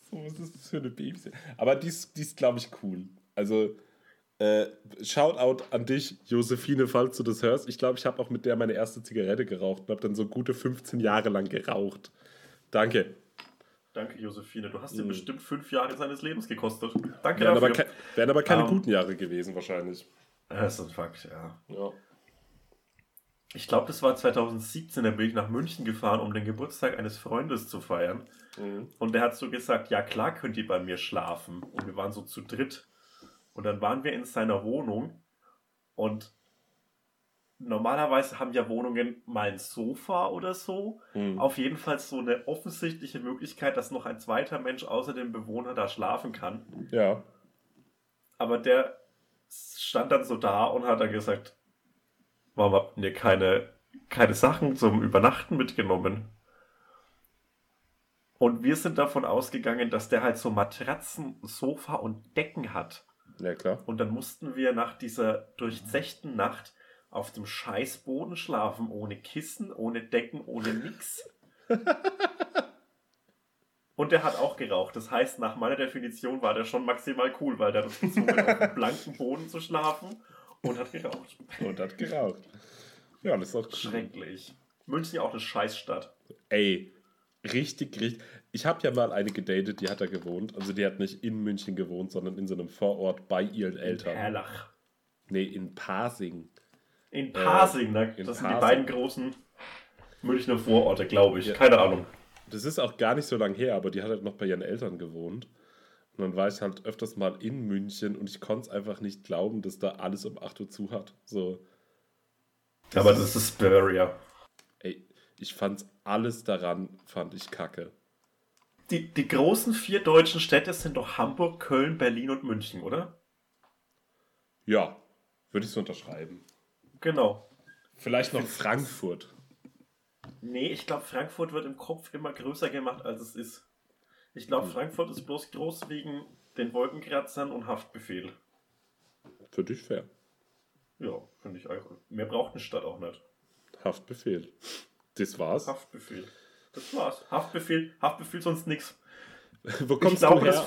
so was ist das für eine Baby? Aber die ist, die ist glaube ich, cool. Also, äh, Shoutout an dich, Josephine, falls du das hörst. Ich glaube, ich habe auch mit der meine erste Zigarette geraucht und habe dann so gute 15 Jahre lang geraucht. Danke. Danke, Josephine. Du hast dir bestimmt fünf Jahre seines Lebens gekostet. Danke Wären dafür. aber, ke wären aber keine Ähm. guten Jahre gewesen, wahrscheinlich. das ist ein Fakt, ja. Ja. Ich glaube, das war 2017, da bin ich nach München gefahren, um den Geburtstag eines Freundes zu feiern. Mhm. Und der hat so gesagt, ja klar könnt ihr bei mir schlafen. Und wir waren so zu dritt. Und dann waren wir in seiner Wohnung und normalerweise haben ja Wohnungen mal ein Sofa oder so. Mhm. Auf jeden Fall so eine offensichtliche Möglichkeit, dass noch ein zweiter Mensch außer dem Bewohner da schlafen kann. Ja. Aber der stand dann so da und hat dann gesagt, warum habt ihr keine, keine Sachen zum Übernachten mitgenommen? Und wir sind davon ausgegangen, dass der halt so Matratzen, Sofa und Decken hat. Ja, klar. Und dann mussten wir nach dieser durchzechten Nacht auf dem Scheißboden schlafen, ohne Kissen, ohne Decken, ohne nix. (laughs) Und der hat auch geraucht. Das heißt, nach meiner Definition war der schon maximal cool, weil der hat gezwungen, auf dem blanken Boden zu schlafen und hat geraucht. Und hat geraucht. Ja, das ist doch Schrecklich. München auch eine Scheißstadt. Ey, richtig, richtig. Ich habe ja mal eine gedatet, die hat da gewohnt. Also die hat nicht in München gewohnt, sondern in so einem Vorort bei ihren Eltern. Perlach. Nee, in Pasing. In Pasing, ne? in Das sind die beiden großen Münchner Vororte, glaube ich. Ja. Keine Ahnung. Das ist auch gar nicht so lang her, aber die hat halt noch bei ihren Eltern gewohnt. Und dann war ich halt öfters mal in München und ich konnte es einfach nicht glauben, dass da alles um 8 Uhr zu hat. So, Aber das ist Bavaria. Ich fand alles daran, fand ich kacke. Die, die großen vier deutschen Städte sind doch Hamburg, Köln, Berlin und München, oder? Ja, würde ich so unterschreiben. Genau. Vielleicht noch Frankfurt. Nee, ich glaube, Frankfurt wird im Kopf immer größer gemacht, als es ist. Ich glaube, Frankfurt ist bloß groß wegen den Wolkenkratzern und Haftbefehl. Für dich fair. Ja, finde ich auch. Mehr braucht eine Stadt auch nicht. Haftbefehl. Das war's. Haftbefehl. Das war's. Haftbefehl, Haftbefehl sonst nix. (laughs) Wo kommst glaube, du her?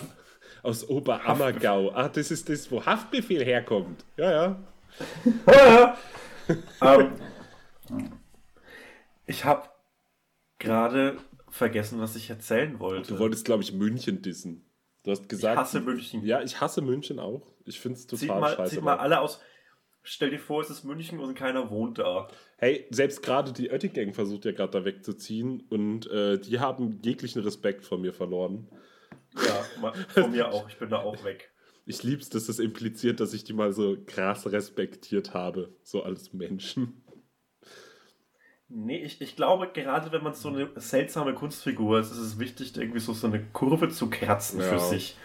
Aus Oberammergau. Ah, das ist das, wo Haftbefehl herkommt. Ja, ja. (laughs) ähm, ich habe gerade vergessen, was ich erzählen wollte. Du wolltest, glaube ich, München dissen. Du hast ich gesagt. hasse München. Ja, ich hasse München auch. Ich finde es total mal, scheiße. zieht mal alle aus. Stell dir vor, es ist München und keiner wohnt da. Hey, selbst gerade die Oetting-Gang versucht ja gerade da wegzuziehen und äh, die haben jeglichen Respekt vor mir verloren. Ja, von mir auch. Ich bin da auch weg. Ich lieb's, dass das impliziert, dass ich die mal so krass respektiert habe, so als Menschen. Nee, ich, ich glaube, gerade wenn man so eine seltsame Kunstfigur ist, ist es wichtig, irgendwie so, so eine Kurve zu kratzen Ja. für sich.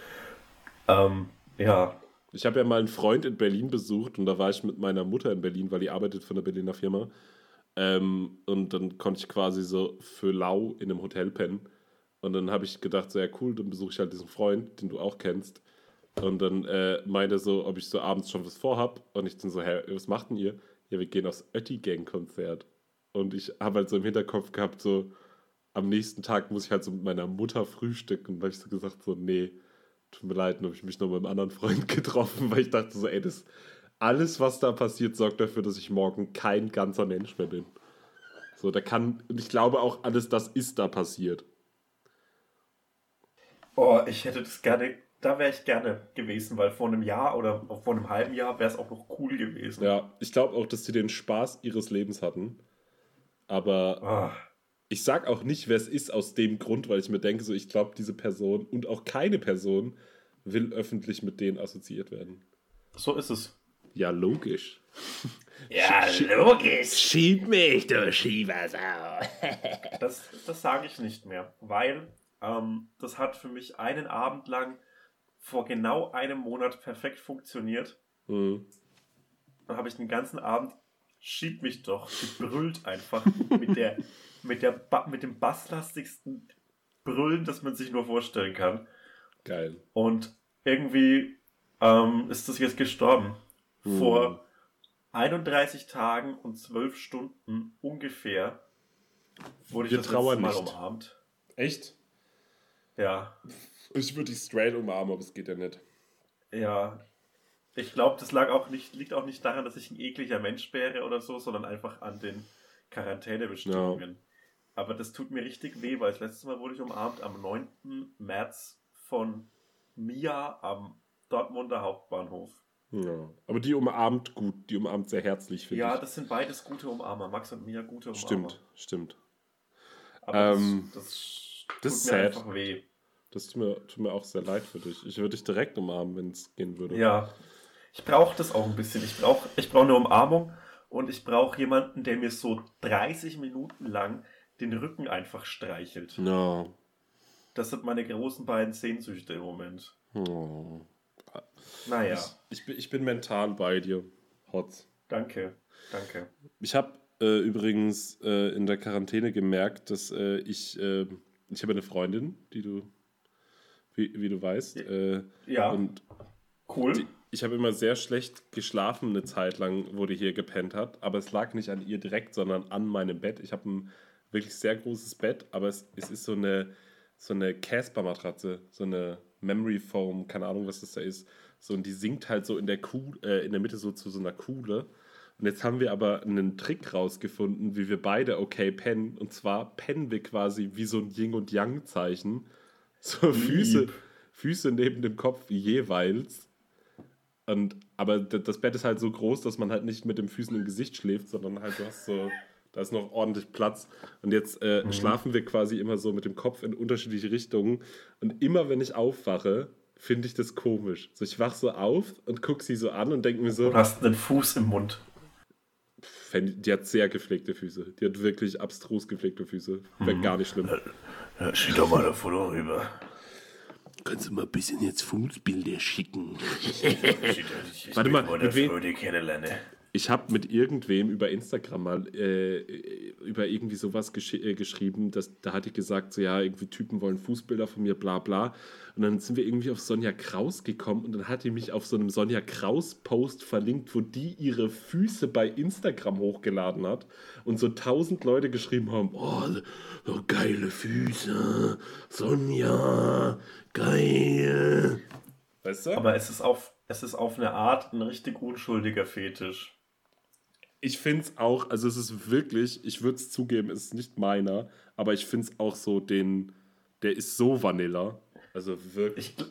Ähm, ja. Ich habe ja mal einen Freund in Berlin besucht und da war ich mit meiner Mutter in Berlin, weil die arbeitet für eine Berliner Firma. Ähm, und dann konnte ich quasi so für lau in einem Hotel pennen. Und dann habe ich gedacht, so ja cool, dann besuche ich halt diesen Freund, den du auch kennst. Und dann äh, meinte so, ob ich so abends schon was vorhab. Und ich dann so, hä, was macht denn ihr? Ja, wir gehen aufs Ötti-Gang-Konzert. Und ich habe halt so im Hinterkopf gehabt, so am nächsten Tag muss ich halt so mit meiner Mutter frühstücken. Und da habe ich so gesagt, so, nee, tut mir leid, dann habe ich mich noch mit einem anderen Freund (laughs) getroffen, weil ich dachte so, ey, das, alles, was da passiert, sorgt dafür, dass ich morgen kein ganzer Mensch mehr bin. So, da kann, und ich glaube auch, alles das ist da passiert. Oh, ich hätte das gerne, da wäre ich gerne gewesen, weil vor einem Jahr oder vor einem halben Jahr wäre es auch noch cool gewesen. Ja, ich glaube auch, dass sie den Spaß ihres Lebens hatten. Aber Ah, ich sag auch nicht, wer es ist aus dem Grund, weil ich mir denke, so, ich glaube, diese Person und auch keine Person will öffentlich mit denen assoziiert werden. so ist es. Ja, logisch. (laughs) Ja, logisch. Schieb mich, du Schiebersau. (laughs) Das, das sage ich nicht mehr, weil ähm, das hat für mich einen Abend lang vor genau einem Monat perfekt funktioniert. Hm. Dann habe ich den ganzen Abend, schieb mich doch, gebrüllt einfach mit, der, (laughs) mit, der ba mit dem basslastigsten Brüllen, das man sich nur vorstellen kann. Geil. Und irgendwie ähm, ist das jetzt gestorben. Hm. Vor 31 Tagen und 12 Stunden ungefähr wurde ich Wir das trauern letzte Mal nicht. umarmt. Echt? Ja, Ich würde dich straight umarmen, aber es geht ja nicht. ja. Ich glaube, das lag auch nicht, liegt auch nicht daran, dass ich ein ekliger Mensch wäre oder so, sondern einfach an den Quarantänebestimmungen. Aber das tut mir richtig weh, weil das letzte Mal wurde ich umarmt am 9. März von Mia am Dortmunder Hauptbahnhof. Ja. Aber die umarmt gut, die umarmt sehr herzlich, finde Ja, ich. das sind beides gute Umarmer. Max und Mia gute Umarmer. Stimmt, stimmt. Aber Ähm, das, das, das tut ist mir sad. einfach weh. Das tut mir, tut mir auch sehr leid für dich. Ich würde dich direkt umarmen, wenn es gehen würde. Ja, ich brauche das auch ein bisschen. Ich brauche ich brauch eine Umarmung und ich brauche jemanden, der mir so 30 Minuten lang den Rücken einfach streichelt. Ja. Das sind meine großen beiden Sehnsüchte im Moment. Oh. Naja, Ich, ich, bin, ich bin mental bei dir. Hotz. danke, danke. Ich habe äh, übrigens äh, in der Quarantäne gemerkt, dass äh, ich, äh, ich habe eine Freundin, die du, wie, wie du weißt, Ja. äh, Ja, und cool. die, ich habe immer sehr schlecht geschlafen eine Zeit lang, wo die hier gepennt hat, aber es lag nicht an ihr direkt, sondern an meinem Bett. Ich habe ein wirklich sehr großes Bett, aber es, es ist so eine, so eine Casper-Matratze, so eine Memory Foam, keine Ahnung, was das da ist. So, und die sinkt halt so in der Kuh, äh, in der Mitte so zu so einer Kuhle. Und jetzt haben wir aber einen Trick rausgefunden, wie wir beide okay pennen. Und zwar pennen wir quasi wie so ein Yin- und Yang-Zeichen. So Füße, Füße neben dem Kopf jeweils. Und, aber das Bett ist halt so groß, dass man halt nicht mit den Füßen im Gesicht schläft, sondern halt du hast so, da ist noch ordentlich Platz. Und jetzt äh, schlafen wir quasi immer so mit dem Kopf in unterschiedliche Richtungen. Und immer wenn ich aufwache, finde ich das komisch. So, ich wach so auf und gucke sie so an und denke mir so, Du hast einen Fuß im Mund. Die hat sehr gepflegte Füße. Die hat wirklich abstrus gepflegte Füße. Wäre gar nicht schlimm. Ja, schick doch mal ein Foto rüber. Kannst du mal ein bisschen jetzt Fußbilder schicken? (laughs) Ich, ich Warte mal, mit wem-. Ich habe mit irgendwem über Instagram mal äh, über irgendwie sowas gesch äh, geschrieben, dass, da hatte ich gesagt, so ja, irgendwie Typen wollen Fußbilder von mir, bla bla. Und dann sind wir irgendwie auf Sonja Kraus gekommen und dann hat die mich auf so einem Sonja Kraus-Post verlinkt, wo die ihre Füße bei Instagram hochgeladen hat und so tausend Leute geschrieben haben, oh, so geile Füße, Sonja, geil. Weißt du? Aber es ist auf, es ist auf eine Art ein richtig unschuldiger Fetisch. Ich finde es auch, also es ist wirklich, ich würde es zugeben, es ist nicht meiner, aber ich finde es auch so den, der ist so Vanilla. Also wirklich. Ich,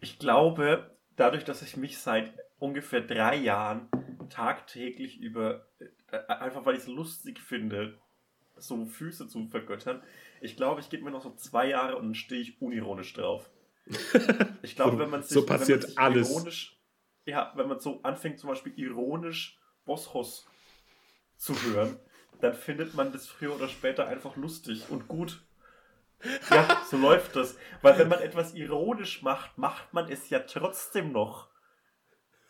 ich glaube, dadurch, dass ich mich seit ungefähr drei Jahren tagtäglich über, äh, einfach weil ich es lustig finde, so Füße zu vergöttern, ich glaube, ich gebe mir noch so zwei Jahre und dann stehe ich unironisch drauf. (laughs) Ich glaube, So- wenn man sich, so passiert wenn man sich alles. ironisch, ja, wenn man so anfängt, zum Beispiel ironisch Boschos zu hören, dann findet man das früher oder später einfach lustig und gut. Ja, so läuft das. Weil wenn man etwas ironisch macht, macht man es ja trotzdem noch.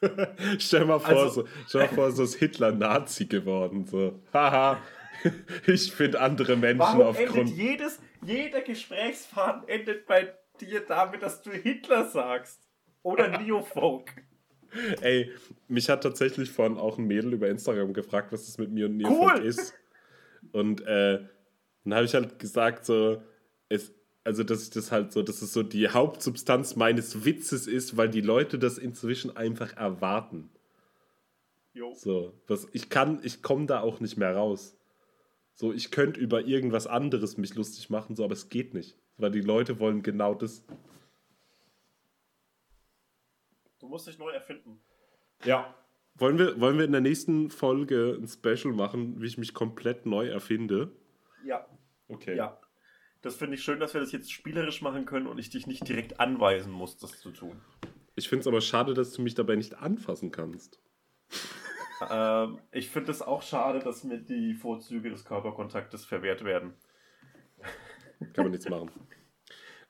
(laughs) Stell mal vor, Also- so, stell mal vor, so ist Hitler Nazi geworden. So, haha, (laughs) ich finde andere Menschen Warum endet aufgrund. jedes, jeder Gesprächsfaden endet bei dir damit, dass du Hitler sagst? Oder (laughs) Neofolk? (laughs) Ey, mich hat tatsächlich vorhin auch ein Mädel über Instagram gefragt, was das mit mir und Neofolk Cool. ist. Und äh, dann habe ich halt gesagt, so, es, also dass ich das halt so, dass es so die Hauptsubstanz meines Witzes ist, weil die Leute das inzwischen einfach erwarten. Jo. So, was ich kann, ich komme da auch nicht mehr raus. So, ich könnte über irgendwas anderes mich lustig machen, so, aber es geht nicht. Weil die Leute wollen genau das. Musst dich neu erfinden. Ja. Wollen wir, wollen wir in der nächsten Folge ein Special machen, wie ich mich komplett neu erfinde? Ja, Okay. ja. Das finde ich schön, dass wir das jetzt spielerisch machen können und ich dich nicht direkt anweisen muss, das zu tun. Ich finde es aber schade, dass du mich dabei nicht anfassen kannst. (laughs) Ähm, ich finde es auch schade, dass mir die Vorzüge des Körperkontaktes verwehrt werden. Kann man nichts machen. (laughs)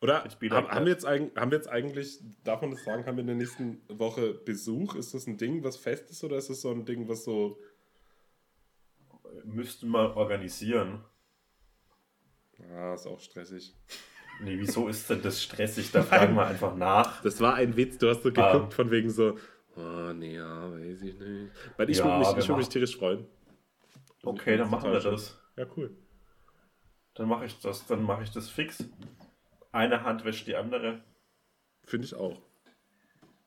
Oder haben, haben, wir that. jetzt, haben wir jetzt eigentlich, darf man das sagen, haben wir in der nächsten Woche Besuch? Ist das ein Ding, was fest ist oder ist das so ein Ding, was so. Müssten wir organisieren. Ah, ist auch stressig. Nee, wieso ist denn das stressig? (laughs) Da fragen wir einfach nach. Das war ein Witz, du hast so geguckt von wegen so, oh nee, ja, weiß ich nicht. Weil ich Ja, würde mich, ich würd mich tierisch freuen. Okay, dann machen wir das. Ja, cool. Dann mache ich das. Dann mache ich das fix. Eine Hand wäscht die andere. Finde ich auch.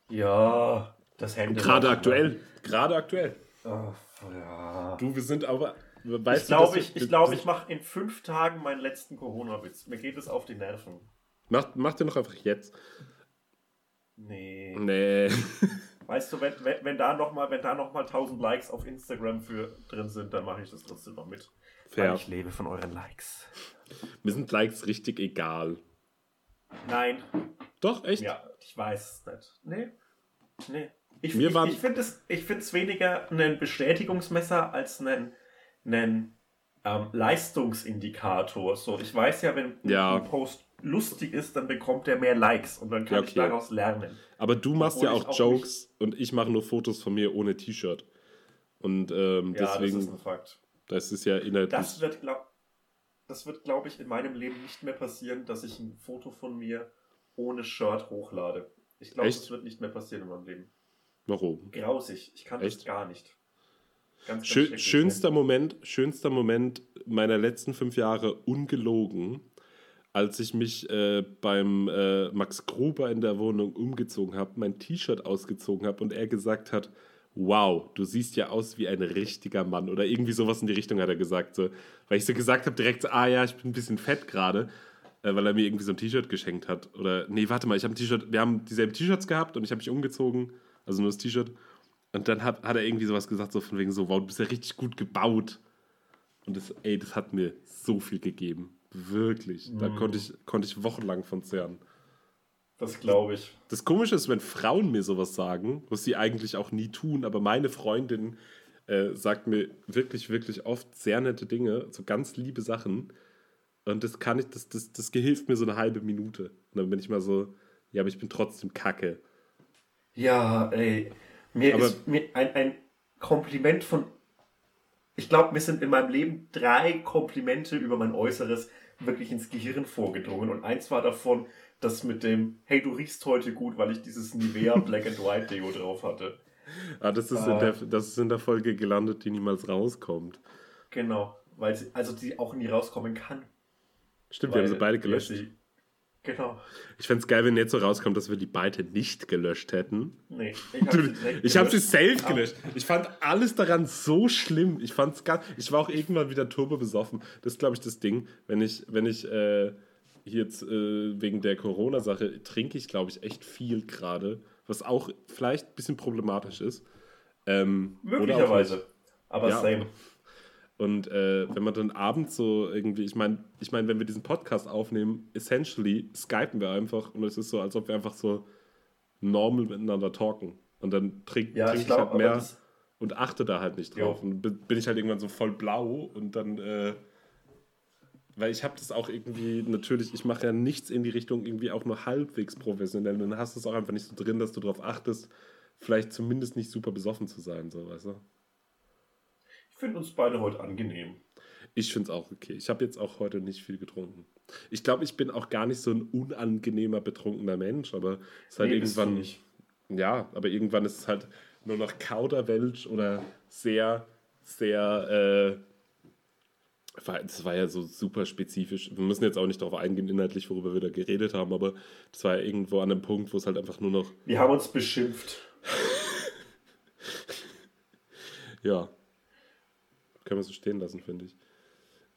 Ja, das Hände. Gerade aktuell. Gerade aktuell. Oh, ja. Du, wir sind aber. Weißt Ich glaube, ich, ich, glaub, ich mache in fünf Tagen meinen letzten Corona-Witz. Mir geht es auf die Nerven. Mach, mach den doch einfach jetzt. Nee. Nee. (laughs) Weißt du, wenn, wenn, wenn da nochmal noch mal 1000 Likes auf Instagram für drin sind, dann mache ich das trotzdem noch mit. Weil Fair. ich lebe von euren Likes. Mir sind Likes richtig egal. Nein. Doch, echt? Ja, ich weiß es nicht. Nee. Nee. Ich, ich, ich finde es ich find's weniger ein Bestätigungsmesser als ein, ein ähm, Leistungsindikator. So, ich weiß ja, wenn Ja. ein Post lustig ist, dann bekommt er mehr Likes und dann kann Ja, ich okay. daraus lernen. Aber du machst Obwohl ja ich auch auch Jokes und ich mache nur Fotos von mir ohne T-Shirt. Und ähm, Ja, das ist deswegen, ein Fakt. das ist ja inhaltlich. Das wird, glaub, das wird, glaube ich, in meinem Leben nicht mehr passieren, dass ich ein Foto von mir ohne Shirt hochlade. Ich glaube, das wird nicht mehr passieren in meinem Leben. Warum? Grausig. Ich kann das Echt? gar nicht. Ganz, ganz Schö schrecklich. schönster Moment, schönster Moment meiner letzten fünf Jahre ungelogen, als ich mich äh, beim äh, Max Gruber in der Wohnung umgezogen habe, mein T-Shirt ausgezogen habe und er gesagt hat, wow, du siehst ja aus wie ein richtiger Mann. Oder irgendwie sowas in die Richtung hat er gesagt. So. Weil ich so gesagt habe direkt, ah ja, ich bin ein bisschen fett gerade, äh, weil er mir irgendwie so ein T-Shirt geschenkt hat. Oder, nee, warte mal, ich habe ein T-Shirt, wir haben dieselben T-Shirts gehabt und ich habe mich umgezogen, also nur das T-Shirt. Und dann hat, hat er irgendwie sowas gesagt, so von wegen so, wow, du bist ja richtig gut gebaut. Und das, ey, das hat mir so viel gegeben. Wirklich. Da Mhm. konnte ich, konnte ich wochenlang von zehren. Das glaube ich. Das Komische ist, wenn Frauen mir sowas sagen, was sie eigentlich auch nie tun, aber meine Freundin äh, sagt mir wirklich, wirklich oft sehr nette Dinge, so ganz liebe Sachen. Und das kann ich, das, das, das gehilft mir so eine halbe Minute. Und dann bin ich mal so, ja, aber ich bin trotzdem kacke. Ja, ey. Mir Aber- ist mir ein, ein Kompliment von. Ich glaube, mir sind in meinem Leben drei Komplimente über mein Äußeres wirklich ins Gehirn vorgedrungen. Und eins war davon, das mit dem, hey, du riechst heute gut, weil ich dieses Nivea (laughs) Black and White Deo drauf hatte. Ah, das, ist Ah. in der, das ist in der Folge gelandet, die niemals rauskommt. Genau. Weil sie, also die auch nie rauskommen kann. Stimmt, wir haben sie beide gelöscht. sie- Genau. Ich fände es geil, wenn jetzt so rauskommt, dass wir die beide nicht gelöscht hätten. Nee, ich (laughs) habe sie Ich habe sie gelöscht. safe gelöscht. Ich fand alles daran so schlimm. Ich fand's gar, ich war auch irgendwann wieder turbo besoffen. Das ist, glaube ich, das Ding. Wenn ich, wenn ich äh, jetzt äh, wegen der Corona-Sache trinke ich, glaube ich, echt viel gerade. Was auch vielleicht ein bisschen problematisch ist. Ähm, Möglicherweise. Aber Ja. same. Und äh, wenn man dann abends so irgendwie, ich meine, ich meine, wenn wir diesen Podcast aufnehmen, essentially skypen wir einfach und es ist so, als ob wir einfach so normal miteinander talken. Und dann trink, Ja, trinke ich ich, halt mehr und achte da halt nicht drauf. Jo. Und bin bin ich halt irgendwann so voll blau und dann, äh, weil ich habe das auch irgendwie, natürlich, ich mache ja nichts in die Richtung irgendwie auch nur halbwegs professionell. Und dann hast du es auch einfach nicht so drin, dass du darauf achtest, vielleicht zumindest nicht super besoffen zu sein, so, weißt du? Ich finde uns beide heute angenehm. Ich finde es auch okay. Ich habe jetzt auch heute nicht viel getrunken. Ich glaube, ich bin auch gar nicht so ein unangenehmer, betrunkener Mensch, aber es ist halt Nee, bist irgendwann. nicht. Ja, aber irgendwann ist es halt nur noch Kauderwelsch oder sehr, sehr. Äh, das war ja so super spezifisch. Wir müssen jetzt auch nicht darauf eingehen, inhaltlich, worüber wir da geredet haben, aber das war ja irgendwo an einem Punkt, wo es halt einfach nur noch. Wir haben uns beschimpft. (laughs) Ja. Können wir so stehen lassen, finde ich.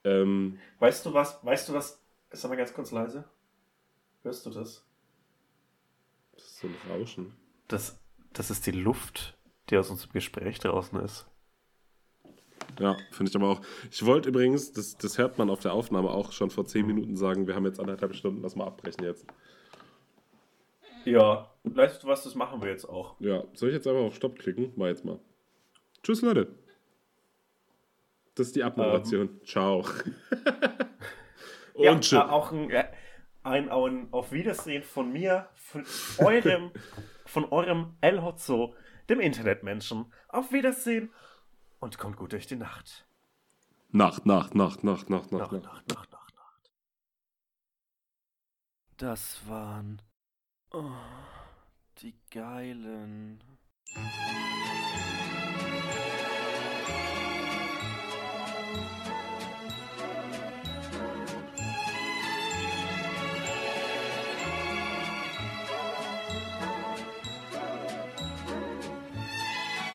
Ähm, Weißt du was? Weißt du was? Sag mal ganz kurz leise. Hörst du das? das ist so ein Rauschen. Das, das ist die Luft, die aus unserem Gespräch draußen ist. Ja, finde ich aber auch. Ich wollte übrigens, das, das hört man auf der Aufnahme auch schon vor zehn Minuten sagen, wir haben jetzt anderthalb Stunden, lass mal abbrechen jetzt. Ja. Weißt du was? Das machen wir jetzt auch. Ja, soll ich jetzt einfach auf Stopp klicken? Mal jetzt mal. Tschüss, Leute. Das ist die Abmoderation. Ciao. (laughs) Und ja, tschüss. äh, auch ein, äh, ein, ein Auf Wiedersehen von mir, von eurem, von eurem El Hotzo, dem Internetmenschen. Auf Wiedersehen und kommt gut durch die Nacht. Nacht, Nacht, Nacht, Nacht, Nacht, Nacht, Nacht, Nacht. Nacht, Nacht, Nacht. Das waren oh, die geilen.